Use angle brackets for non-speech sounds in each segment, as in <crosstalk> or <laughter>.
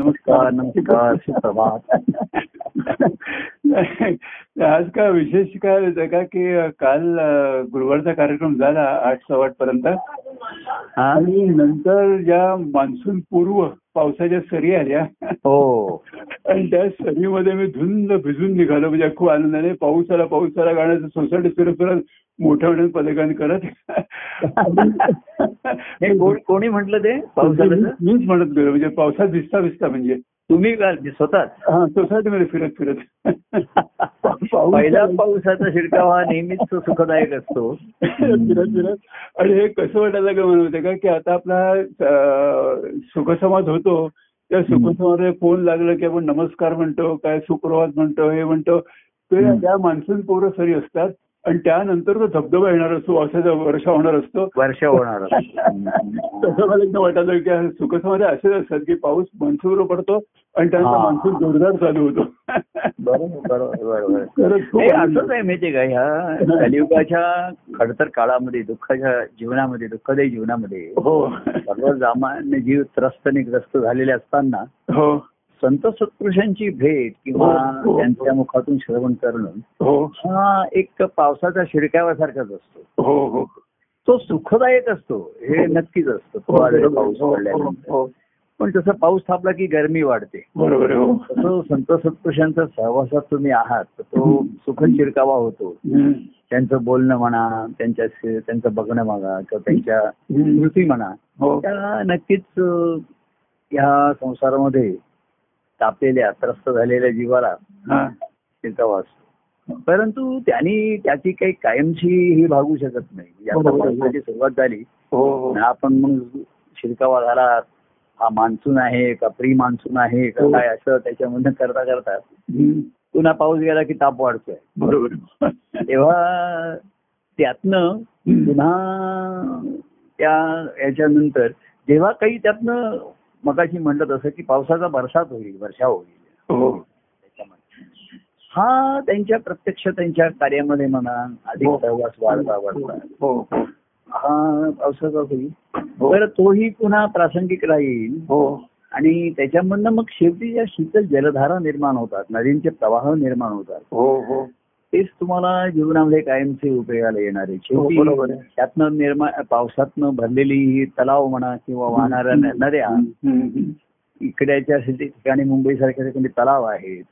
नमस्कार <laughs> नमस्कार सुप्रभात. <laughs> आज का विशेष काय का की काल गुरुवारचा कार्यक्रम झाला आठ सव्वा आठ पर्यंत? आणि नंतर ज्या मान्सून पूर्व पावसाच्या सरी आल्या हो. <laughs> आणि त्या सरीमध्ये मी धुंद भिजून निघालो. म्हणजे खूप आनंदाने पाऊस आला पाऊस आला गाण्याचं सोसायटी फिरत फिरत मोठ्या मोठ्या पदकान करत. हे कोण- म्हटलं ते? पावसाळ्याचं? मीच म्हणत गेलो म्हणजे पावसात भिजता भिजता म्हणजे. तुम्ही का स्वतःच? हा सोसायटीमध्ये फिरत फिरत. पाऊस <laughs> पहिला. पावसाचा शिडकाव हा नेहमीच सुखदायक असतो. फिरत फिरत. आणि हे कसं वाटायला का म्हणते का की आता आपला सुखसंवाद होतो. त्या सुखसंवाद फोन लागलं की आपण नमस्कार म्हणतो काय सुप्रभात म्हणतो हे म्हणतो. ते. त्या मान्सून पोरं सरी असतात. आणि त्यानंतर तो धबधबा येणार असतो पावसाचा वर्षा होणार असतो. वर्ष होणार <laughs> तसं मला एकदा वाटायला की सुखसंवाद असेच असतात की पाऊस मान्सूनवर पडतो आणि त्यानंतर हा. मान्सून जोरदार चालू होतो. बरोबर बरोबर. <laughs> असंच आहे माहितीये का? ह्या कलियुगाच्या खडतर काळामध्ये दुःखाच्या जीवनामध्ये दुःखदायी जीवनामध्ये हो. सर्वसामान्य जीव त्रस्त आणि ग्रस्त झालेले असताना हो. संत सत्पुरुषांची भेट किंवा हो, हो. त्यांच्या मुखातून श्रवण करणं हो. हा एक पावसाचा शिडक्यासारखाच असतो. हो हो. तो सुखदायक असतो. हे नक्कीच असतं. पाऊस पडल्यानंतर. पण तसं पाऊस थांबला की गरमी वाढते. बरोबर तसं संत सत्पुरुषांच्या सहवासात तुम्ही आहात तर तो सुखद शिरकावा होतो. त्यांचं बोलणं म्हणा त्यांच्या त्यांचं बघणं म्हणा किंवा त्यांच्या. स्मृती म्हणा हो. त्या नक्कीच या संसारामध्ये तापलेल्या त्रस्त झालेल्या जीवाला. शिरकावा असतो परंतु त्यांनी त्याची काही कायमची ही भागू शकत नाही. म्हणजे सुरुवात झाली. हो हो. आपण मग शिरकावा झाला हा मान्सून आहे का प्री मान्सून आहे का हो. काय असं त्याच्यामधनं करता करता. पुन्हा पाऊस गेला की ताप वाढतोय. बरोबर. तेव्हा त्यातनं पुन्हा त्या याच्यानंतर जेव्हा काही त्यातनं मगाशी म्हटलं तसं की पावसाचा बरसात होईल वर्षा होईल. हो. त्याच्यामध्ये हा त्यांच्या प्रत्यक्ष त्यांच्या कार्यामध्ये म्हणा अधिक हो. सहवास वाढता वाढता. हो हो. हा पावसाचा होईल. हो. तर तोही पुन्हा प्रासंगिक राहील. हो. आणि त्याच्यामधनं मग शेवटी ज्या शीतल जलधारा निर्माण होतात नदींचे प्रवाह निर्माण होतात. हो हो. तेच तुम्हाला जीवनामध्ये कायमचे उपयोगाला येणार. आहे शेवटी हो, आहे. त्यातनं निर्माण पावसातनं भरलेली ही तलाव म्हणा किंवा वाहणाऱ्या नद्या इकड्याच्या ठिकाणी मुंबई सारख्या ठिकाणी तलाव आहेत.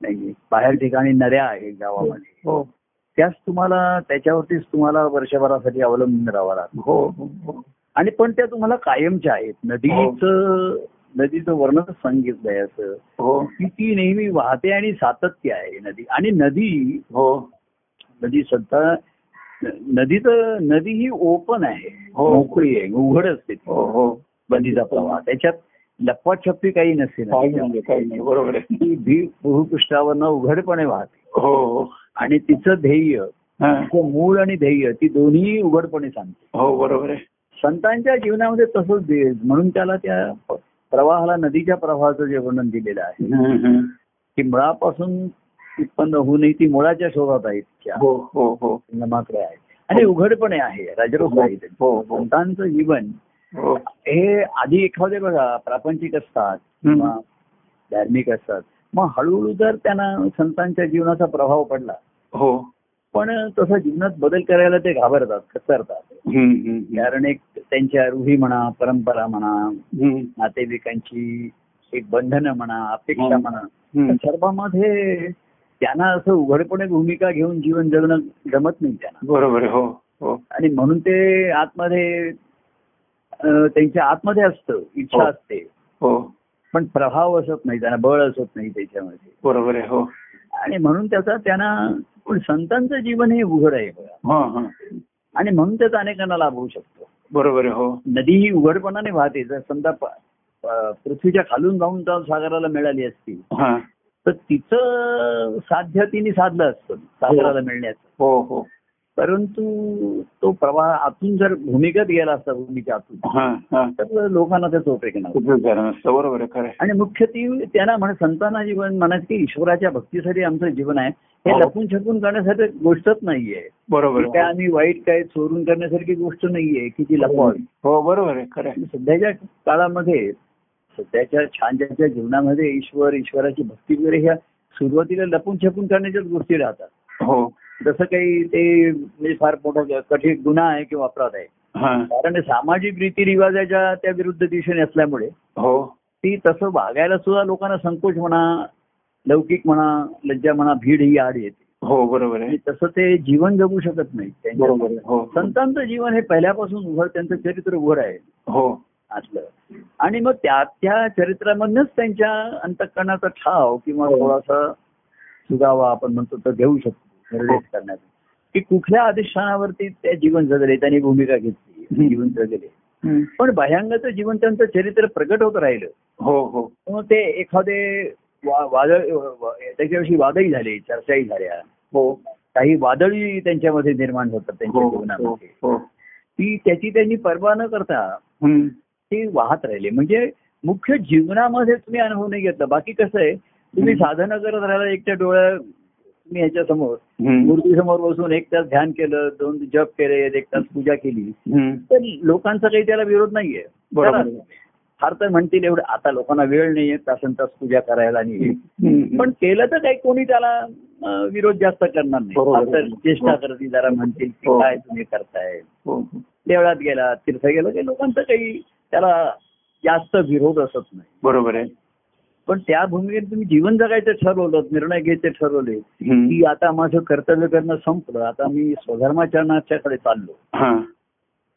नाही बाहेर ठिकाणी नद्या आहेत गावामध्ये. हो. त्याच तुम्हाला त्याच्यावरतीच तुम्हाला वर्षभरासाठी अवलंबून राहावं लागतं. हो आणि पण त्या तुम्हाला कायमच्या आहेत. नदीचं नदीचं वर्णन सांगितलंय असं. हो. की ती नेहमी वाहते आणि सातत्य आहे नदी. आणि नदी हो. नदी सध्या नदीचं नदी ही ओपन आहे. हो. मोकळी आहे उघड असते. हो हो. नदीचा प्रवाह. त्याच्यात लपवाछप्पी काही नसते बरोबर आहे. ती भी भूपृष्ठावरनं उघडपणे वाहते. हो. हो आणि तिचं ध्येय हा. मूळ आणि ध्येय ती दोन्ही उघडपणे सांगते. हो बरोबर आहे. संतांच्या जीवनामध्ये तसंच म्हणून त्याला त्या प्रवाहाला नदीच्या प्रवाहाचं जे वर्णन दिलेलं आहे. की मुळापासून उत्पन्न होऊ नये ती मुळाच्या शोधात आहे तिच्या हो हो हो. नमाकडे आहे. आणि उघडपणे आहे राजरोग आहे संतांचं जीवन हो. आधी एखादे बघा प्रापंचिक असतात. किंवा धार्मिक असतात. मग हळूहळू जर त्यांना संतांच्या जीवनाचा प्रभाव पडला हो. पण तसं जीवनात बदल करायला ते घाबरतात कचरतात हम्म, कारण एक त्यांच्या रूढी म्हणा परंपरा म्हणा. नातेवाईकांची एक बंधनं म्हणा अपेक्षा. म्हणा सर्वांमध्ये त्यांना असं उघडपणे भूमिका घेऊन जीवन जगणं जमत नाही त्यांना. बरोबर आहे हो हो. आणि म्हणून ते आतमध्ये त्यांच्या आतमध्ये असतं इच्छा हो. असते. हो. पण प्रभाव असत नाही त्यांना बळ असत नाही त्याच्यामध्ये. बरोबर आहे हो. आणि म्हणून त्याचा त्यांना पण संतांचं जीवन हे उघड आहे आणि म्हणून त्याचा अनेकांना लाभ होऊ शकतो. बरोबर हो. नदी ही उघडपणाने वाहते. जर समजा पृथ्वीच्या खालून जाऊन सागराला मिळाली असती हा. तर तिचं साध्य तिने साधलं असतं सागराला मिळण्याचं. हो हो. परंतु तो प्रवाह आतून जर भूमिगत गेला असता भूमीच्या आतून हा हा तर लोकांना त्याचा उपयोग. आणि मुख्य ती त्यांना म्हण संतांना जीवन म्हणायचं की ईश्वराच्या भक्तीसाठी आमचं जीवन आहे हे हो. लपून छपून करण्यासाठी गोष्टच नाहीये बरोबर काय. आम्ही वाईट काय चोरून करण्यासारखी गोष्ट नाहीये की ती लपवावी हो बरोबर आहे खरं आहे. सध्याच्या काळामध्ये सध्याच्या छान ज्याच्या जीवनामध्ये ईश्वर ईश्वराची भक्ती वगैरे ह्या सुरुवातीला लपून छपून करण्याच्याच गोष्टी राहतात हो जसं काही ते म्हणजे फार मोठा कठीण गुन्हा आहे किंवा अपराध आहे. कारण सामाजिक रीतिरिवाजाच्या त्या विरुद्ध दिशेने असल्यामुळे हो. ती तसं वागायला सुद्धा लोकांना संकोच म्हणा लौकिक म्हणा लज्जा म्हणा भीड ही आड येते. हो बरोबर आहे. तसं ते जीवन जगू शकत नाही. बरोबर हो. संतांचं जीवन हे पहिल्यापासून उघड त्यांचं चरित्र उघड आहे हो. असलं आणि मग त्या त्या चरित्रामधनच त्यांच्या अंतकरणाचा ठाव किंवा हो. थोडासा सुगावा आपण म्हणतो तो घेऊ शकतो. निर्देश करण्यात की कुठल्या अधिष्ठानावरती ते जीवन जगले त्यांनी भूमिका घेतली. जीवन जगले. पण भयांगाचं जीवन त्यांचं चरित्र प्रगट होत राहिलं. हो हो. मग ते एखादे वादळ त्याच्याविषयी वादही झाले चर्चाही झाल्या. हो. काही वादळी त्यांच्यामध्ये निर्माण होतात त्यांच्या हो हो जीवनामध्ये. हो. ती त्याची त्यांनी पर्वा न करता. ते वाहत राहिले. म्हणजे मुख्य जीवनामध्ये तुम्ही अनुभव नाही घेतला. बाकी कसं आहे तुम्ही साधनं करत राहिला एकट्या डोळ्या तुम्ही ह्याच्या समोर हम्म. मूर्तीसमोर बसून एक तास ध्यान केलं दोन जप केले एक तास पूजा केली. तर लोकांचा काही त्याला विरोध नाहीये. बरोबर. फार तर म्हणतील एवढं आता लोकांना वेळ नाहीये तासन तास पूजा करायला आणि. पण केलं तर काही कोणी त्याला विरोध जास्त करणार नाही. चेष्टा करतील जरा म्हणतील की हो. काय तुम्ही करताय. हो. देवळात गेला तीर्थ गेलं काही लोकांचं काही त्याला जास्त विरोध असत नाही. बरोबर आहे. पण त्या भूमिकेत तुम्ही जीवन जगायचं ठरवलं निर्णय घ्यायचे ठरवले. की आता माझं कर्तव्य करणं संपलं आता मी स्वधर्माचरणाच्याकडे चाललो हा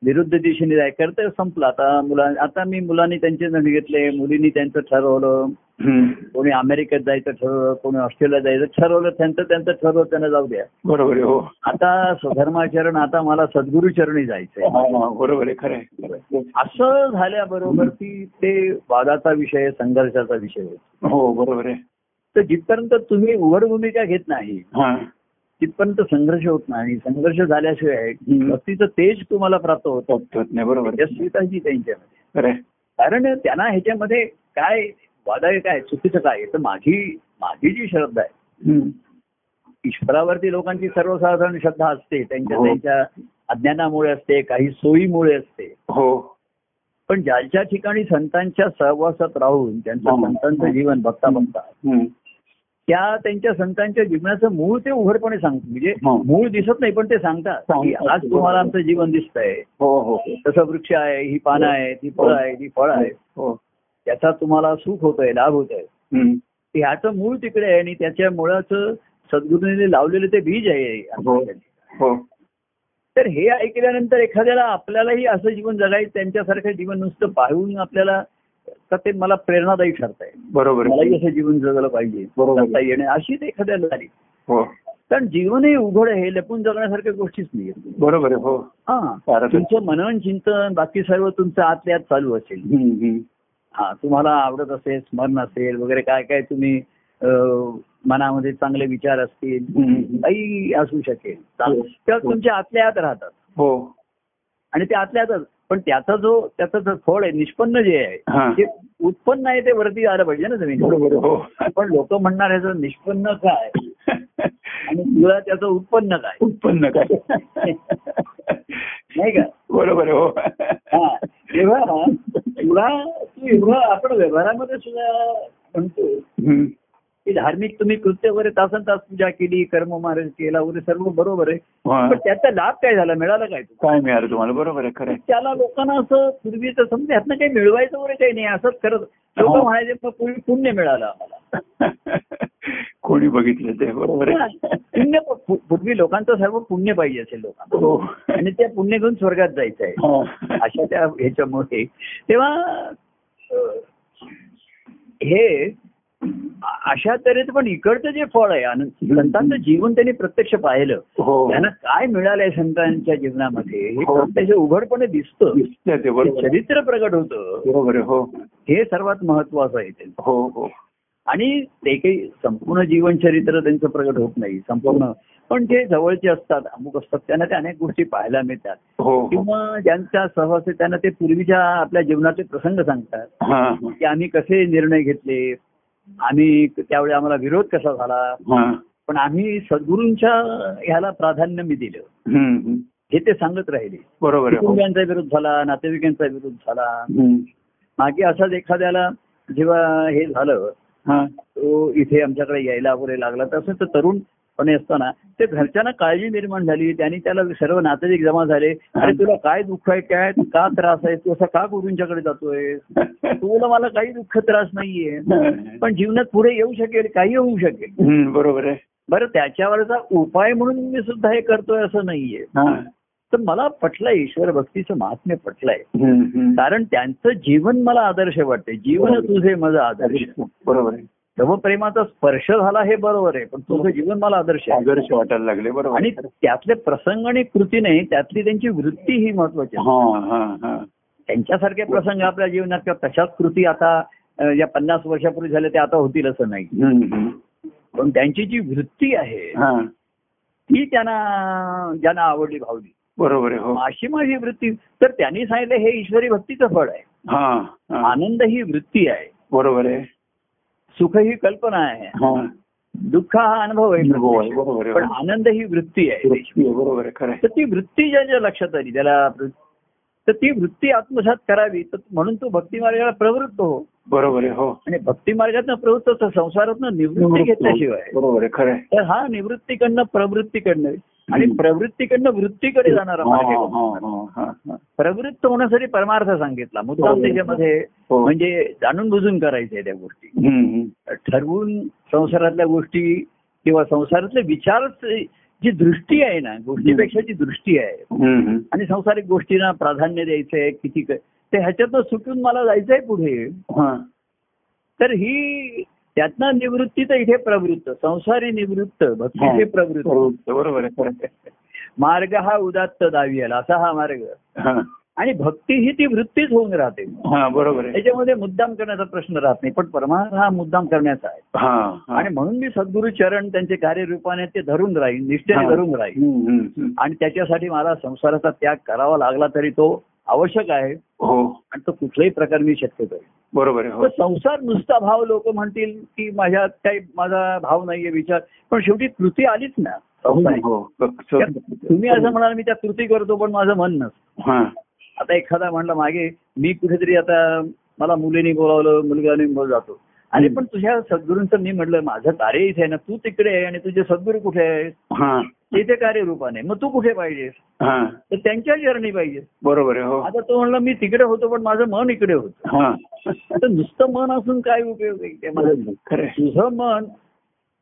विरुद्ध दिशेने जाय कर्तव्य संपलं. आता मुला आता मी मुलांनी त्यांचे निर्णय घेतले मुलींनी त्यांचं ठरवलं. कोणी अमेरिकेत जायचं ठरवलं कोणी ऑस्ट्रेलियात जायचं ठरवलं त्यांचं त्यांचं ठरवलं त्यांना जाऊ द्या. बरोबर हो. आता स्वधर्माचरण आता मला सद्गुरू चरणी जायचंय. हा, हा, बरोबर आहे खरं. असं झाल्याबरोबर ती ते वादाचा विषय संघर्षाचा विषय हो बरोबर आहे. तर जिथपर्यंत तुम्ही उघड भूमिका घेत नाही तिथपर्यंत संघर्ष होत नाही संघर्ष झाल्याशिवाय. भक्तीचं तेज तुम्हाला प्राप्त होतं नाही बरोबर. यशस्वीताची त्यांच्यामध्ये. कारण त्यांना ह्याच्यामध्ये काय वादाय काय चुकीचं काय तर माझी माझी जी श्रद्धा आहे. ईश्वरावरती लोकांची सर्वसाधारण श्रद्धा असते त्यांच्या हो. त्यांच्या अज्ञानामुळे असते काही सोयीमुळे असते हो पण ज्याच्या ठिकाणी संतांच्या सहवासात राहून त्यांचं हो. संतांचं जीवन बघता बघता. त्या त्यांच्या संतांच्या जीवनाचं मूळ ते उघडपणे सांगतात म्हणजे हो. मूळ दिसत नाही पण ते सांगतात की. आज तुम्हाला आमचं जीवन दिसतंय. हो हो. तसं वृक्ष आहे ही पानं आहेत ही फळं आहे ही फळं आहे हो. त्याचा तुम्हाला सुख होतंय लाभ होतोय. हम्म. ह्याचं मूळ तिकडे आहे आणि त्याच्या मुळाचं सद्गुरूने लावलेलं ते बीज आहे. तर हे ऐकल्यानंतर एखाद्याला आपल्यालाही असं जीवन जगायचं त्यांच्यासारखं जीवन नुसतं पाहून आपल्याला तर ते मला प्रेरणादायी ठरतंय बरोबर. मलाही असं जीवन जगलं पाहिजे बरोबर. येणे अशी ते एखाद्याला झाली हो कारण जीवन हे उघड आहे लपून जगण्यासारख्या गोष्टीच नाही बरोबर आहे हो हा. तुमचं मनन चिंतन बाकी सर्व तुमचं आतल्या आत चालू असेल. हा तुम्हाला आवडत असेल स्मरण असेल वगैरे काय काय तुम्ही मनामध्ये चांगले विचार असतील. काही असू शकेल हो. त्या तुमच्या आतल्या आत राहतात हो आणि ते आतल्या आतच पण त्याचा जो त्याचं जो फळ आहे निष्पन्न जे. आहे ते उत्पन्न आहे ते वरती आलं पाहिजे ना जमीन. हो. पण लोक म्हणणार ह्याचं निष्पन्न काय? <laughs> आणि तुला त्याचं उत्पन्न काय? उत्पन्न काय? नाही का? बरोबर हो. तेव्हा तुला तू एवढं आपण व्यवहारामध्ये सुद्धा म्हणतो. की धार्मिक तुम्ही कृत्य वगैरे तासन तास पूजा केली कर्म मार्ग केला वगैरे सर्व बरोबर आहे. पण त्याचा लाभ काय झाला? मिळाला काय काय मिळालं तुम्हाला? बरोबर आहे खरं. त्याला लोकांना असं पूर्वीचं समजा ह्यातनं काही मिळवायचं वगैरे काही नाही. असंच करत लोक हा. म्हणायचे मग पूर्वी पुण्य मिळालं आम्हाला. <laughs> कोणी बघितलं ते? बरोबर आहे. पुण्य पूर्वी लोकांचं सर्व पुण्य पाहिजे असेल लोकांना. हो. आणि ते पुण्य घेऊन स्वर्गात जायचं आहे. हा. अशा त्या ह्याच्यामुळे. तेव्हा हे अशा तऱ्हेचं पण इकडचं जे फळ आहे आनंद संतांचं जीवन त्यांनी प्रत्यक्ष पाहिलं. हो. त्यांना काय मिळालंय संतांच्या जीवनामध्ये? हे हो. प्रत्यक्ष उघडपणे दिसतं. चरित्र प्रगट होतं. बरोबर हो. हे सर्वात महत्वाचं आहे त्यांचं हो हो. आणि ते काही संपूर्ण जीवनचरित्र त्यांचं प्रगट होत नाही संपूर्ण. पण जे जवळचे असतात अमुक असतात त्यांना त्या अनेक गोष्टी पाहायला मिळतात. किंवा ज्यांचा सहवास आहे त्यांना ते पूर्वीच्या आपल्या जीवनाचे प्रसंग सांगतात. की आम्ही कसे निर्णय घेतले? आम्ही त्यावेळी आम्हाला विरोध कसा झाला? पण आम्ही सद्गुरूंच्या ह्याला प्राधान्य मी दिलं. हे ते सांगत राहिले. बरोबर कुटुंबियांचा विरोध झाला नातेवाईकांचा विरोध झाला. मागे असाच एखाद्याला जेव्हा हे झालं हा. तो इथे आमच्याकडे यायला वगैरे लागला तसं तर तरुणपणे असताना ते घरच्यांना काळजी निर्माण झाली त्यांनी त्याला सर्व नातेवाईक जमा झाले. अरे तुला काय दुःख आहे? काय का त्रास आहे? तू असा का गुरुंच्याकडे जातोय तुला मला काही दुःख त्रास नाहीये. पण जीवनात पुढे येऊ शकेल काही होऊ शकेल. बरोबर आहे. बरं त्याच्यावरचा उपाय म्हणून मी सुद्धा हे करतोय असं नाहीये. तर मला पटलंय ईश्वर भक्तीचं महात्म्य पटलंय. कारण त्यांचं जीवन मला आदर्श वाटते जीवन तुझे माझं आदर्श. बरोबर आहे. प्रेमाचा स्पर्श झाला हे बरोबर आहे पण तुझं जीवन मला आदर्श आदर्श वाटायला लागले बरोबर. आणि. त्यातले प्रसंग आणि कृती नाही त्यातली त्यांची वृत्ती ही महत्वाची हा हा हा. त्यांच्यासारखे प्रसंग आपल्या जीवनात किंवा तशाच कृती आता अ, या पन्नास वर्षापूर्वी झाल्या त्या आता होतील असं नाही. पण त्यांची जी वृत्ती आहे हा. ती त्यांना ज्यांना आवडली भावली. बरोबर आहे हो. अशी माझी वृत्ती तर त्यांनी सांगितलं हे ईश्वरी भक्तीचं फळ आहे. हा हा. आनंद ही वृत्ती आहे. बरोबर आहे. सुख ही कल्पना आहे. हा. दुःख हा अनुभव आहे. हो, पण आनंद ही वृत्ती आहे बरोबर. तर ती वृत्ती ज्याच्या लक्षात आली त्याला तर ती वृत्ती आत्मसात करावी तर म्हणून तो भक्ती मार्गाला प्रवृत्त हो. बरोबर आहे हो. आणि भक्ती मार्गातनं प्रवृत्त तर संसारातनं निवृत्ती घेतल्याशिवाय. बरोबर आहे खरं. तर हा निवृत्तीकडनं प्रवृत्तीकडनं आणि. प्रवृत्तीकडनं वृत्तीकडे जाणारा हा, मार्ग हा. हा, हा, हा. प्रवृत्त होण्यासाठी परमार्थ सांगितला मुद्दाम बरोबर. त्याच्यामध्ये हो. म्हणजे जाणून बुजून करायचंय त्या गोष्टी. ठरवून संसारातल्या गोष्टी किंवा संसारातले विचारच जी दृष्टी आहे ना गोष्टीपेक्षा जी दृष्टी आहे. आणि संसारिक गोष्टींना प्राधान्य द्यायचंय किती क- ते ह्याच्यातनं सुटून मला जायचंय पुढे हा. तर ही त्यातनं निवृत्ती तर इथे प्रवृत्त संसारी निवृत्त भक्तीचे हा. प्रवृत्त बरोबर. मार्ग हा उदात्त दावियल असा हा मार्ग. आणि भक्ती ही ती वृत्तीच होऊन राहते हा बरोबर त्याच्यामध्ये मुद्दाम करण्याचा प्रश्न राहत नाही पण परमार्थ हा मुद्दाम करण्याचा आहे. आणि म्हणून मी सद्गुरु चरण त्यांचे कार्यरूपाने ते धरून राहील निष्ठेने हा. धरून राहील. आणि त्याच्यासाठी मला संसाराचा त्याग करावा लागला तरी तो आवश्यक आहे. हो. आणि तो कुठल्याही प्रकारे मी शक्य करेल बरोबर आहे हो. तर संसार नुसता भाव लोक म्हणतील की माझ्यात काही माझा भाव नाहीये विचार. पण शेवटी कृती आलीच ना. हो तुम्ही असं म्हणाल मी त्या कृती करतो पण माझं मन नसतं. हा. आता एखादा म्हणला मागे मी कुठेतरी आता मला मुलीने बोलावलं मुलगाने बोल जातो. आणि पण तुझ्या सद्गुरूंचं मी म्हटलं माझं कार्य इथे आहे ना तू तिकडे आहे आणि तुझे सद्गुरू कुठे आहे इथे कार्यरूपाने मग तू कुठे पाहिजेस? हा. तर त्यांच्या चरणी पाहिजे. बरोबर आहे हो. आता तो म्हणला मी तिकडे होतो पण माझं मन इकडे होतं. हा. आता नुसतं मन असून काय उपयोग आहे? ते खरं आहे. तुझं मन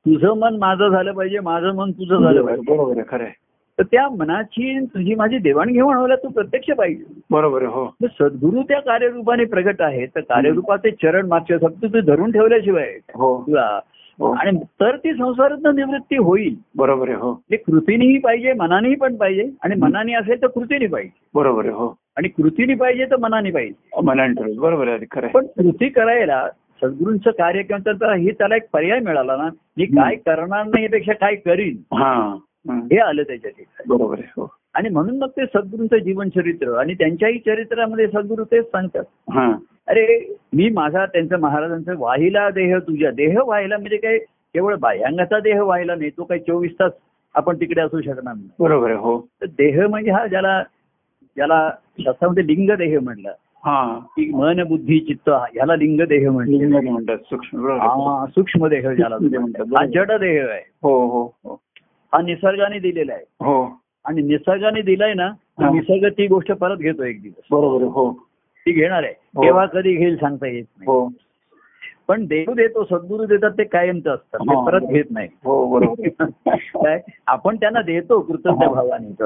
तुझं मन माझं झालं पाहिजे माझं मन तुझं झालं पाहिजे. बरोबर आहे खरं आहे. तर त्या मनाची तुझी माझी देवाणघेवाण व्हायला तू प्रत्यक्ष पाहिजे. बरोबर आहे हो. तर सद्गुरू त्या कार्यरूपाने प्रगट आहे तर कार्यरूपाचे चरण मागच्या फक्त तू धरून ठेवल्याशिवाय हो. तुला आणि तर ती संसारातनं निवृत्ती होईल. बरोबर आहे हो. ते कृतीनेही पाहिजे मनानेही पण पाहिजे. आणि मनाने असेल तर कृतीने पाहिजे. बरोबर आहे हो. आणि कृतीने पाहिजे तर मनाने पाहिजे. मनाने ठरवलं बरोबर आहे खरं. पण कृती करायला सद्गुरूंचं कार्य किंवा त्याचा हे त्याला एक पर्याय मिळाला ना मी काय करणार नाही यापेक्षा काय करीन? हा हा. हे आलं त्याच्या ठिकाणी. बरोबर आहे हो. आणि म्हणून मग ते सद्गुरूंचं जीवन चरित्र आणि त्यांच्याही चरित्रामध्ये सद्गुरू तेच सांगतात. हा. अरे मी माझा त्यांचं महाराजांचं वाहिला देह तुझ्या. देह व्हायला म्हणजे काय? केवळ बाह्यांगाचा देह व्हायला नाही तो काही चोवीस तास आपण तिकडे असू शकणार नाही. बरोबर हो. तर देह म्हणजे हा ज्याला ज्याला शास्त्रामध्ये लिंग देह म्हणलं हा. की मन बुद्धी चित्त ह्याला लिंग देह म्हणतात सूक्ष्म. हा सूक्ष्म देह ज्याला हा जड देह आहे. हो हो हो. हा निसर्गाने दिलेला आहे. हो. आणि निसर्गाने दिलाय ना हा. निसर्ग ती गोष्ट परत घेतो एक दिवस. बरोबर हो. ती घेणार आहे. हो. केव्हा कधी घेईल सांगता येत नाही. हो. पण देव देतो सद्गुरू देतात ते कायमचं असतात ते. परत घेत नाही. <laughs> काय? आपण त्यांना देतो कृतज्ञ. भावाने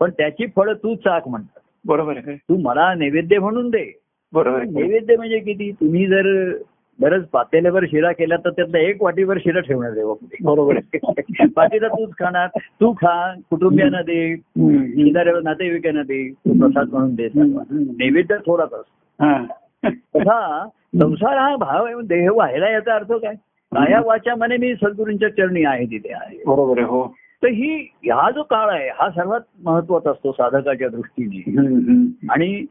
पण त्याची फळं तू चाक म्हणतात. बरोबर तू मला नैवेद्य म्हणून दे. बरोबर नैवेद्य म्हणजे किती? तुम्ही जर बरंच पातेल्यावर शिरा केला तर त्यातला एक वाटीवर शिरा ठेवणार पुढे बरोबर. <laughs> आहे बाकीचा तूच खाणार. तू खा कुटुंबियांना दे. शेजाऱ्याला नातेवाईकांना दे तू प्रसाद म्हणून दे. नैवेद्य थोडाच असतो हा. तसा संसार हा भाव आहे देह व्हायला याचा अर्थ काय? काया वाचा मने मी सद्गुरूंच्या चरणी आहे तिथे आहे. बरोबर आहे हो. तर ही हा जो काळ आहे हा सर्वात महत्त्वाचा असतो साधकाच्या दृष्टीने. आणि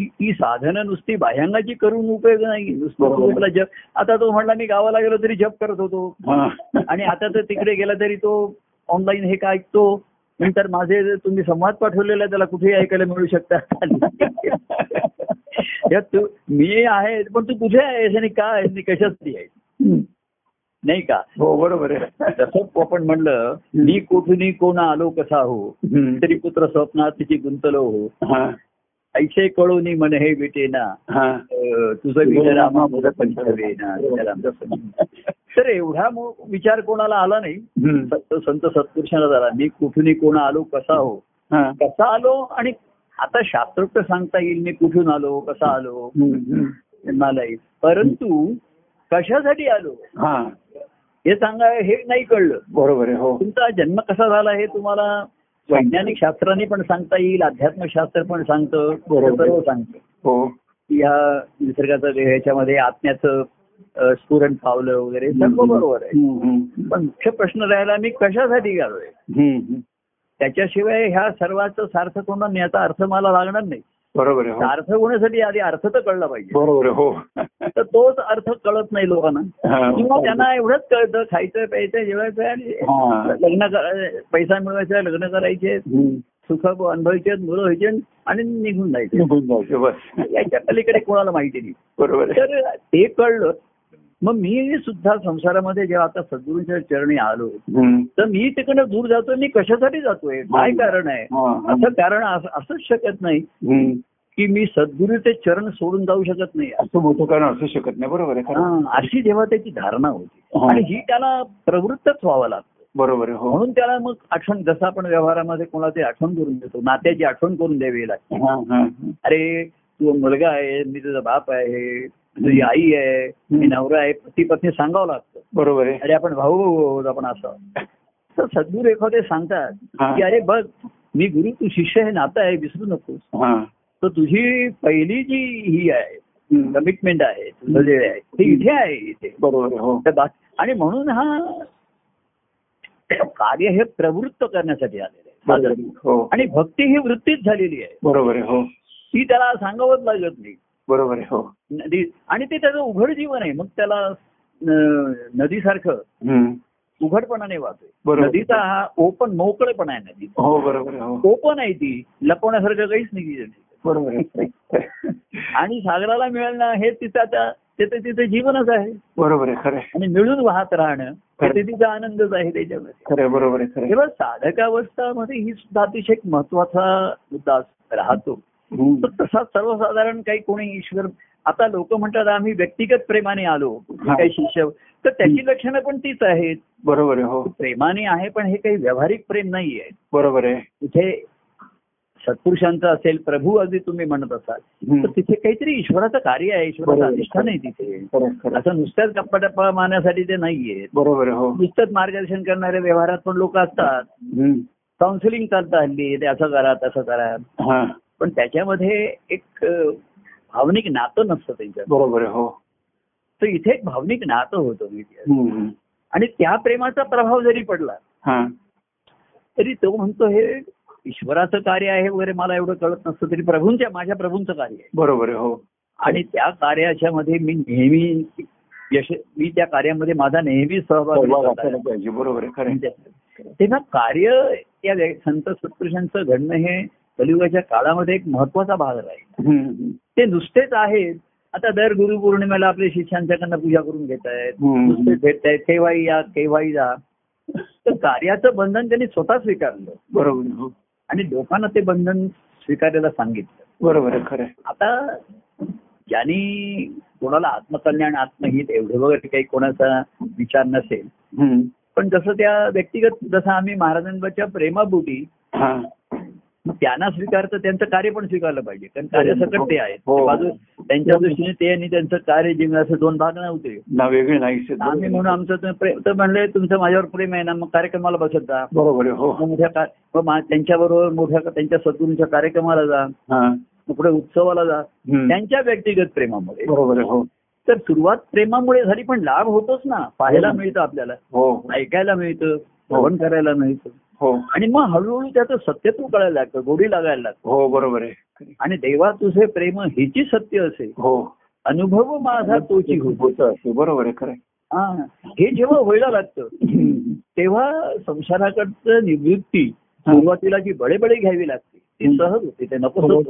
ती- ती साधनं नुसती बाह्यांगाची करून उपयोग नाही. नुसतं जप. आता तो म्हणला मी गावाला गेलो तरी जप करत होतो. हा. आणि आता तर तिकडे गेला तरी तो ऑनलाईन हे काय ऐकतो? नंतर माझे तुम्ही संवाद पाठवलेला आहे, त्याला कुठेही ऐकायला मिळू शकतात <laughs> मी आहे पण तू कुठे आहेस आणि का आहेस आणि कशासाठी आहेस. नाही का? हो बरोबर आहे. तसं आपण म्हणलं मी कुठून कोण आलो कसा हो. तरी पुत्र स्वप्नात तिची गुंतलो हो. हा. ऐसे कळून मन हे विटेना हा. तुझं विजय रामा मुलं पंचवेना तर एवढा विचार कोणाला आला नाही. संत संत सत्पुरुषाला झाला. मी कुठून कोण आलो कसा हो. कसा आलो? आणि आता शास्त्रोक्त सांगता येईल मी कुठून आलो कसा आलो? येईल परंतु कशासाठी आलो? हा. हे सांगा हे नाही कळलं. बरोबर आहे हो. तुमचा जन्म कसा झाला हे तुम्हाला वैज्ञानिक शास्त्राने पण सांगता येईल अध्यात्मशास्त्र पण सांगतं. सर्व सांगतं. हो. की ह्या निसर्गाचं ह्याच्यामध्ये आत्म्याचं स्फुरण पावलं वगैरे सर्व बरोबर आहे. पण मुख्य प्रश्न राहिला मी कशासाठी हम्म. त्याच्याशिवाय ह्या सर्वाचं सार्थ होणं याचा अर्थ मला लागणार नाही. बरोबर हो. सार्थ होण्यासाठी आधी अर्थ तर कळला पाहिजे. बरोबर हो. तर तोच अर्थ कळत नाही लोकांना. हा. किंवा त्यांना एवढंच कळतं खायचं प्यायचं जेवायचं. आणि लग्न पैसा मिळवायचा लग्न करायचे. सुख अनुभवायचे मुलं व्हायचे आणि निघून जायचे. याच्या पलीकडे कोणाला माहिती नाही. बरोबर तर ते कळलं मग मी सुद्धा संसारामध्ये जेव्हा आता सद्गुरूंच्या चरणी आलो. तर मी तिकडनं दूर जातोय मी कशासाठी जातोय काय कारण आहे. असं कारण असं- असंच शकत नाही. की मी सद्गुरूचे चरण सोडून जाऊ शकत नाही असं मोठं कारण असू शकत नाही बरोबर आहे अशी जेव्हा त्याची धारणा होती. आणि ही त्याला प्रवृत्तच व्हावं लागतं बरोबर आहे हो म्हणून त्याला मग आठवण जसं आपण व्यवहारामध्ये कोणाची आठवण करून देतो नात्याची आठवण करून द्यावी लागते. अरे तू मुलगा आहे मी तुझा बाप आहे तुझी आई आहे मी नवरा आहे पती पत्नी सांगावं लागतं. बरोबर आहे. अरे आपण भाऊ आपण असं. तर सद्गुरू एखादे सांगतात. की अरे बघ मी गुरु तू शिष्य हे नातं आहे विसरू नकोस. हा. तर तुझी पहिली जी ही आहे. कमिटमेंट आहे तुझं जे आहे ते इथे आहे इथे. बरोबर आहे हो. आणि म्हणून हा कार्य हे प्रवृत्त करण्यासाठी आलेलं आहे. हो. आणि भक्ती ही वृत्तीच झालेली आहे. बरोबर आहे हो. ती त्याला सांगावंच लागत नाही. बरोबर आहे हो नदी आणि ते त्याचं उघड जीवन आहे मग त्याला नदीसारखं. उघडपणाने वाहतोय. नदीचा हा ओपन मोकळेपणा आहे नदी हो बरोबर हो ओपन आहे ती लपवण्यासारखं काहीच नाही. बरोबर आहे <laughs> आणि सागराला मिळणं हे तिचं आता तिथे तिथे जीवनच आहे बरोबर आहे खरं. आणि मिळून वाहत राहणं हे तिचा आनंदच आहे त्याच्यामध्ये खरं बरोबर आहे. तेव्हा साधकावस्थामध्ये ही सुद्धा अतिशय एक महत्त्वाचा मुद्दा राहतो. तर तसा सर्वसाधारण काही कोणी ईश्वर आता लोक म्हणतात आम्ही व्यक्तिगत प्रेमाने आलो. काही शिष्य तर त्याची लक्षणं पण तीच आहेत. बरोबर आहे हो. प्रेमाने आहे पण हे काही व्यावहारिक प्रेम नाही आहे बरोबर आहे. तिथे सत्पुरुषांचं असेल प्रभू अगदी तुम्ही म्हणत असाल. तर तिथे काहीतरी ईश्वराचं कार्य आहे ईश्वराचं. अधिष्ठान आहे तिथे. असं नुसत्याच गप्पा टप्पा मारण्यासाठी ते नाहीये. बरोबर हो. नुसतंच मार्गदर्शन करणारे व्यवहारात पण लोक असतात. काउन्सिलिंग चालतं हल्ली ते असं करा तसं करा. पण त्याच्यामध्ये एक भावनिक नातं नसतं त्यांच्यात बरोबर हो तर इथे एक भावनिक नातं होतं. आणि त्या प्रेमाचा प्रभाव जरी पडला हा तरी तो म्हणतो हे ईश्वराचं कार्य आहे वगैरे मला एवढं कळत नसतं तरी प्रभूंच्या माझ्या प्रभूंचं कार्य आहे बरोबर आहे हो आणि त्या कार्याच्या मध्ये मी नेहमी यश मी त्या कार्यामध्ये माझा नेहमी सहभाग. पाहिजे बरोबर. तेव्हा कार्य या संत सत्पुरुषांचं घडणं हे कलियुगाच्या काळामध्ये एक महत्त्वाचा भाग राहील. ते नुसतेच आहेत. आता दर गुरुपौर्णिमेला आपले शिष्यांच्याकडनं पूजा करून घेत आहेत. नुसते भेटतायत केव्हाही या केव्हाही जा. तर कार्याचं बंधन त्यांनी स्वतः स्वीकारलं. बरोबर हो. आणि लोकांना ते बंधन स्वीकारायला सांगितलं. बरोबर खरं. आता ज्यांनी कोणाला आत्मकल्याण आत्महित एवढे वगैरे काही कोणाचा विचार नसेल. पण जसं त्या व्यक्तिगत जसं आम्ही महाराजांच्या प्रेमापोटी मग त्यांना स्वीकारतं त्यांचं कार्य पण स्वीकारलं पाहिजे. कारण कार्य सकट ते आहेत. हो. बाजू त्यांच्या दृष्टीने ते आणि त्यांचं कार्य जीवन असे दोन भाग नव्हते वेगळे. आम्ही म्हणून आमचं प्रेम तर म्हणले तुमचं माझ्यावर प्रेम आहे ना मग कार्यक्रमाला बसत जा. बरोबर आहे हो. मोठ्या त्यांच्याबरोबर मोठ्या त्यांच्या सद्गुरूंच्या कार्यक्रमाला जा. हा. पुढे उत्सवाला जा. त्यांच्या व्यक्तिगत प्रेमामुळे. बरोबर आहे हो. तर सुरुवात प्रेमामुळे झाली पण लाभ होतोच ना. पाहायला हो. मिळतं आपल्याला. हो. ऐकायला मिळतं. श्रवण करायला मिळतं. हो आणि मग हळूहळू त्याचं सत्यत्व कळायला लागतं गोडी लागायला लागतं. हो बरोबर आहे. आणि देवा तुझे प्रेम हिची सत्य असे हो. अनुभव माझा तोची होतो असे बरोबर आहे खरं. हा. हे जेव्हा व्हायला लागतं. तेव्हा संसाराकडचं निवृत्ती सुरुवातीला जी बळेबळे घ्यावी लागते ती सहज होती ते नको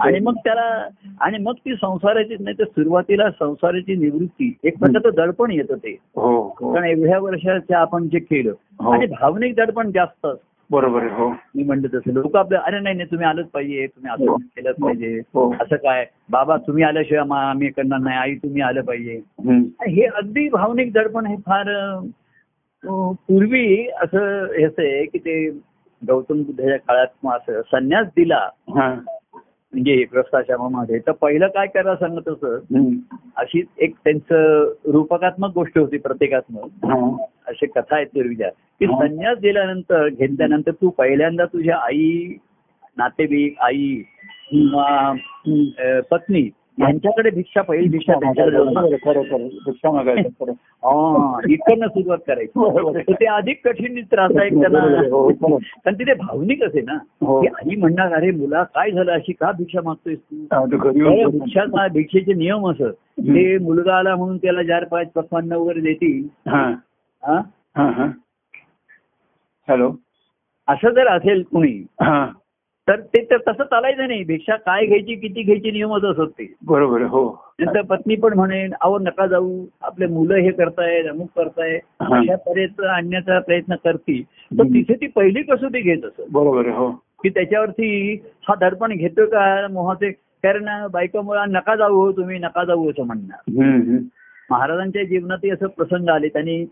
आणि मग त्याला आणि मग ती संसाराची नाही तर सुरुवातीला संसाराची निवृत्ती एक प्रकारचं दडपण येतं ते. हो हो. कारण एवढ्या वर्षाच्या आपण जे केलं हो. आणि भावनिक दडपण जास्त. बरोबर हो. मी म्हणलं तसं लोक आपलं अरे नाही नाही तुम्ही आलंच पाहिजे तुम्ही. असं केलंच पाहिजे. असं काय? बाबा तुम्ही आल्याशिवाय आम्हा- करणार नाही आई तुम्ही आलं पाहिजे. हे अगदी भावनिक दडपण हे फार पूर्वी असं हे असं आहे की ते गौतम बुद्धाच्या काळात असं संन्यास दिला हा. म्हणजे ग्रस्ताश्रमामध्ये तर पहिलं काय करा सांगत असं. अशी एक त्यांचं रूपकात्मक गोष्ट होती प्रत्येकात्मक हा. अशी कथा आहेत पूर्वीच्या की. संन्यास दिल्यानंतर घेतल्यानंतर तू पहिल्यांदा तुझ्या आई नातेवाईक आई किंवा पत्नी यांच्याकडे भिक्षा पहिली भिक्षा त्यांच्याकडे. हा, इकडनं सुरुवात करायची. आहे. तर ते अधिक कठीण त्रासदायक. त्यांना. हो. कारण तिथे भावनिक असे ना. हो. की आई म्हणणार अरे मुला काय झालं? अशी का भिक्षा मागतोयस तू? हा, भिक्षा भिक्षेचे नियम असत ते मुलगा आला म्हणून त्याला चार पाच पक्वान्न वगैरे देतील. हा. हा? हा हा. हॅलो. असं जर असेल कुणी हा. तर ते तर तसं चालायचं नाही. भिक्षा काय घ्यायची किती घ्यायची नियमच असत ते. बरोबर हो. नंतर पत्नी पण म्हणेन अहो नका जाऊ. आपले मुलं हे करतायत अमुक करताय. अशा पर्यंत आणण्याचा प्रयत्न करतील. तर. तिथे ती पहिली कसोटी घेत असत. बरोबर हो. की त्याच्यावरती हा दडपण घेतो का? मोहाचे कारण बायका मुला नका जाऊ हो तुम्ही नका जाऊ असं म्हणणार. महाराजांच्या जीवनातही असं प्रसंग आले. त्यांनी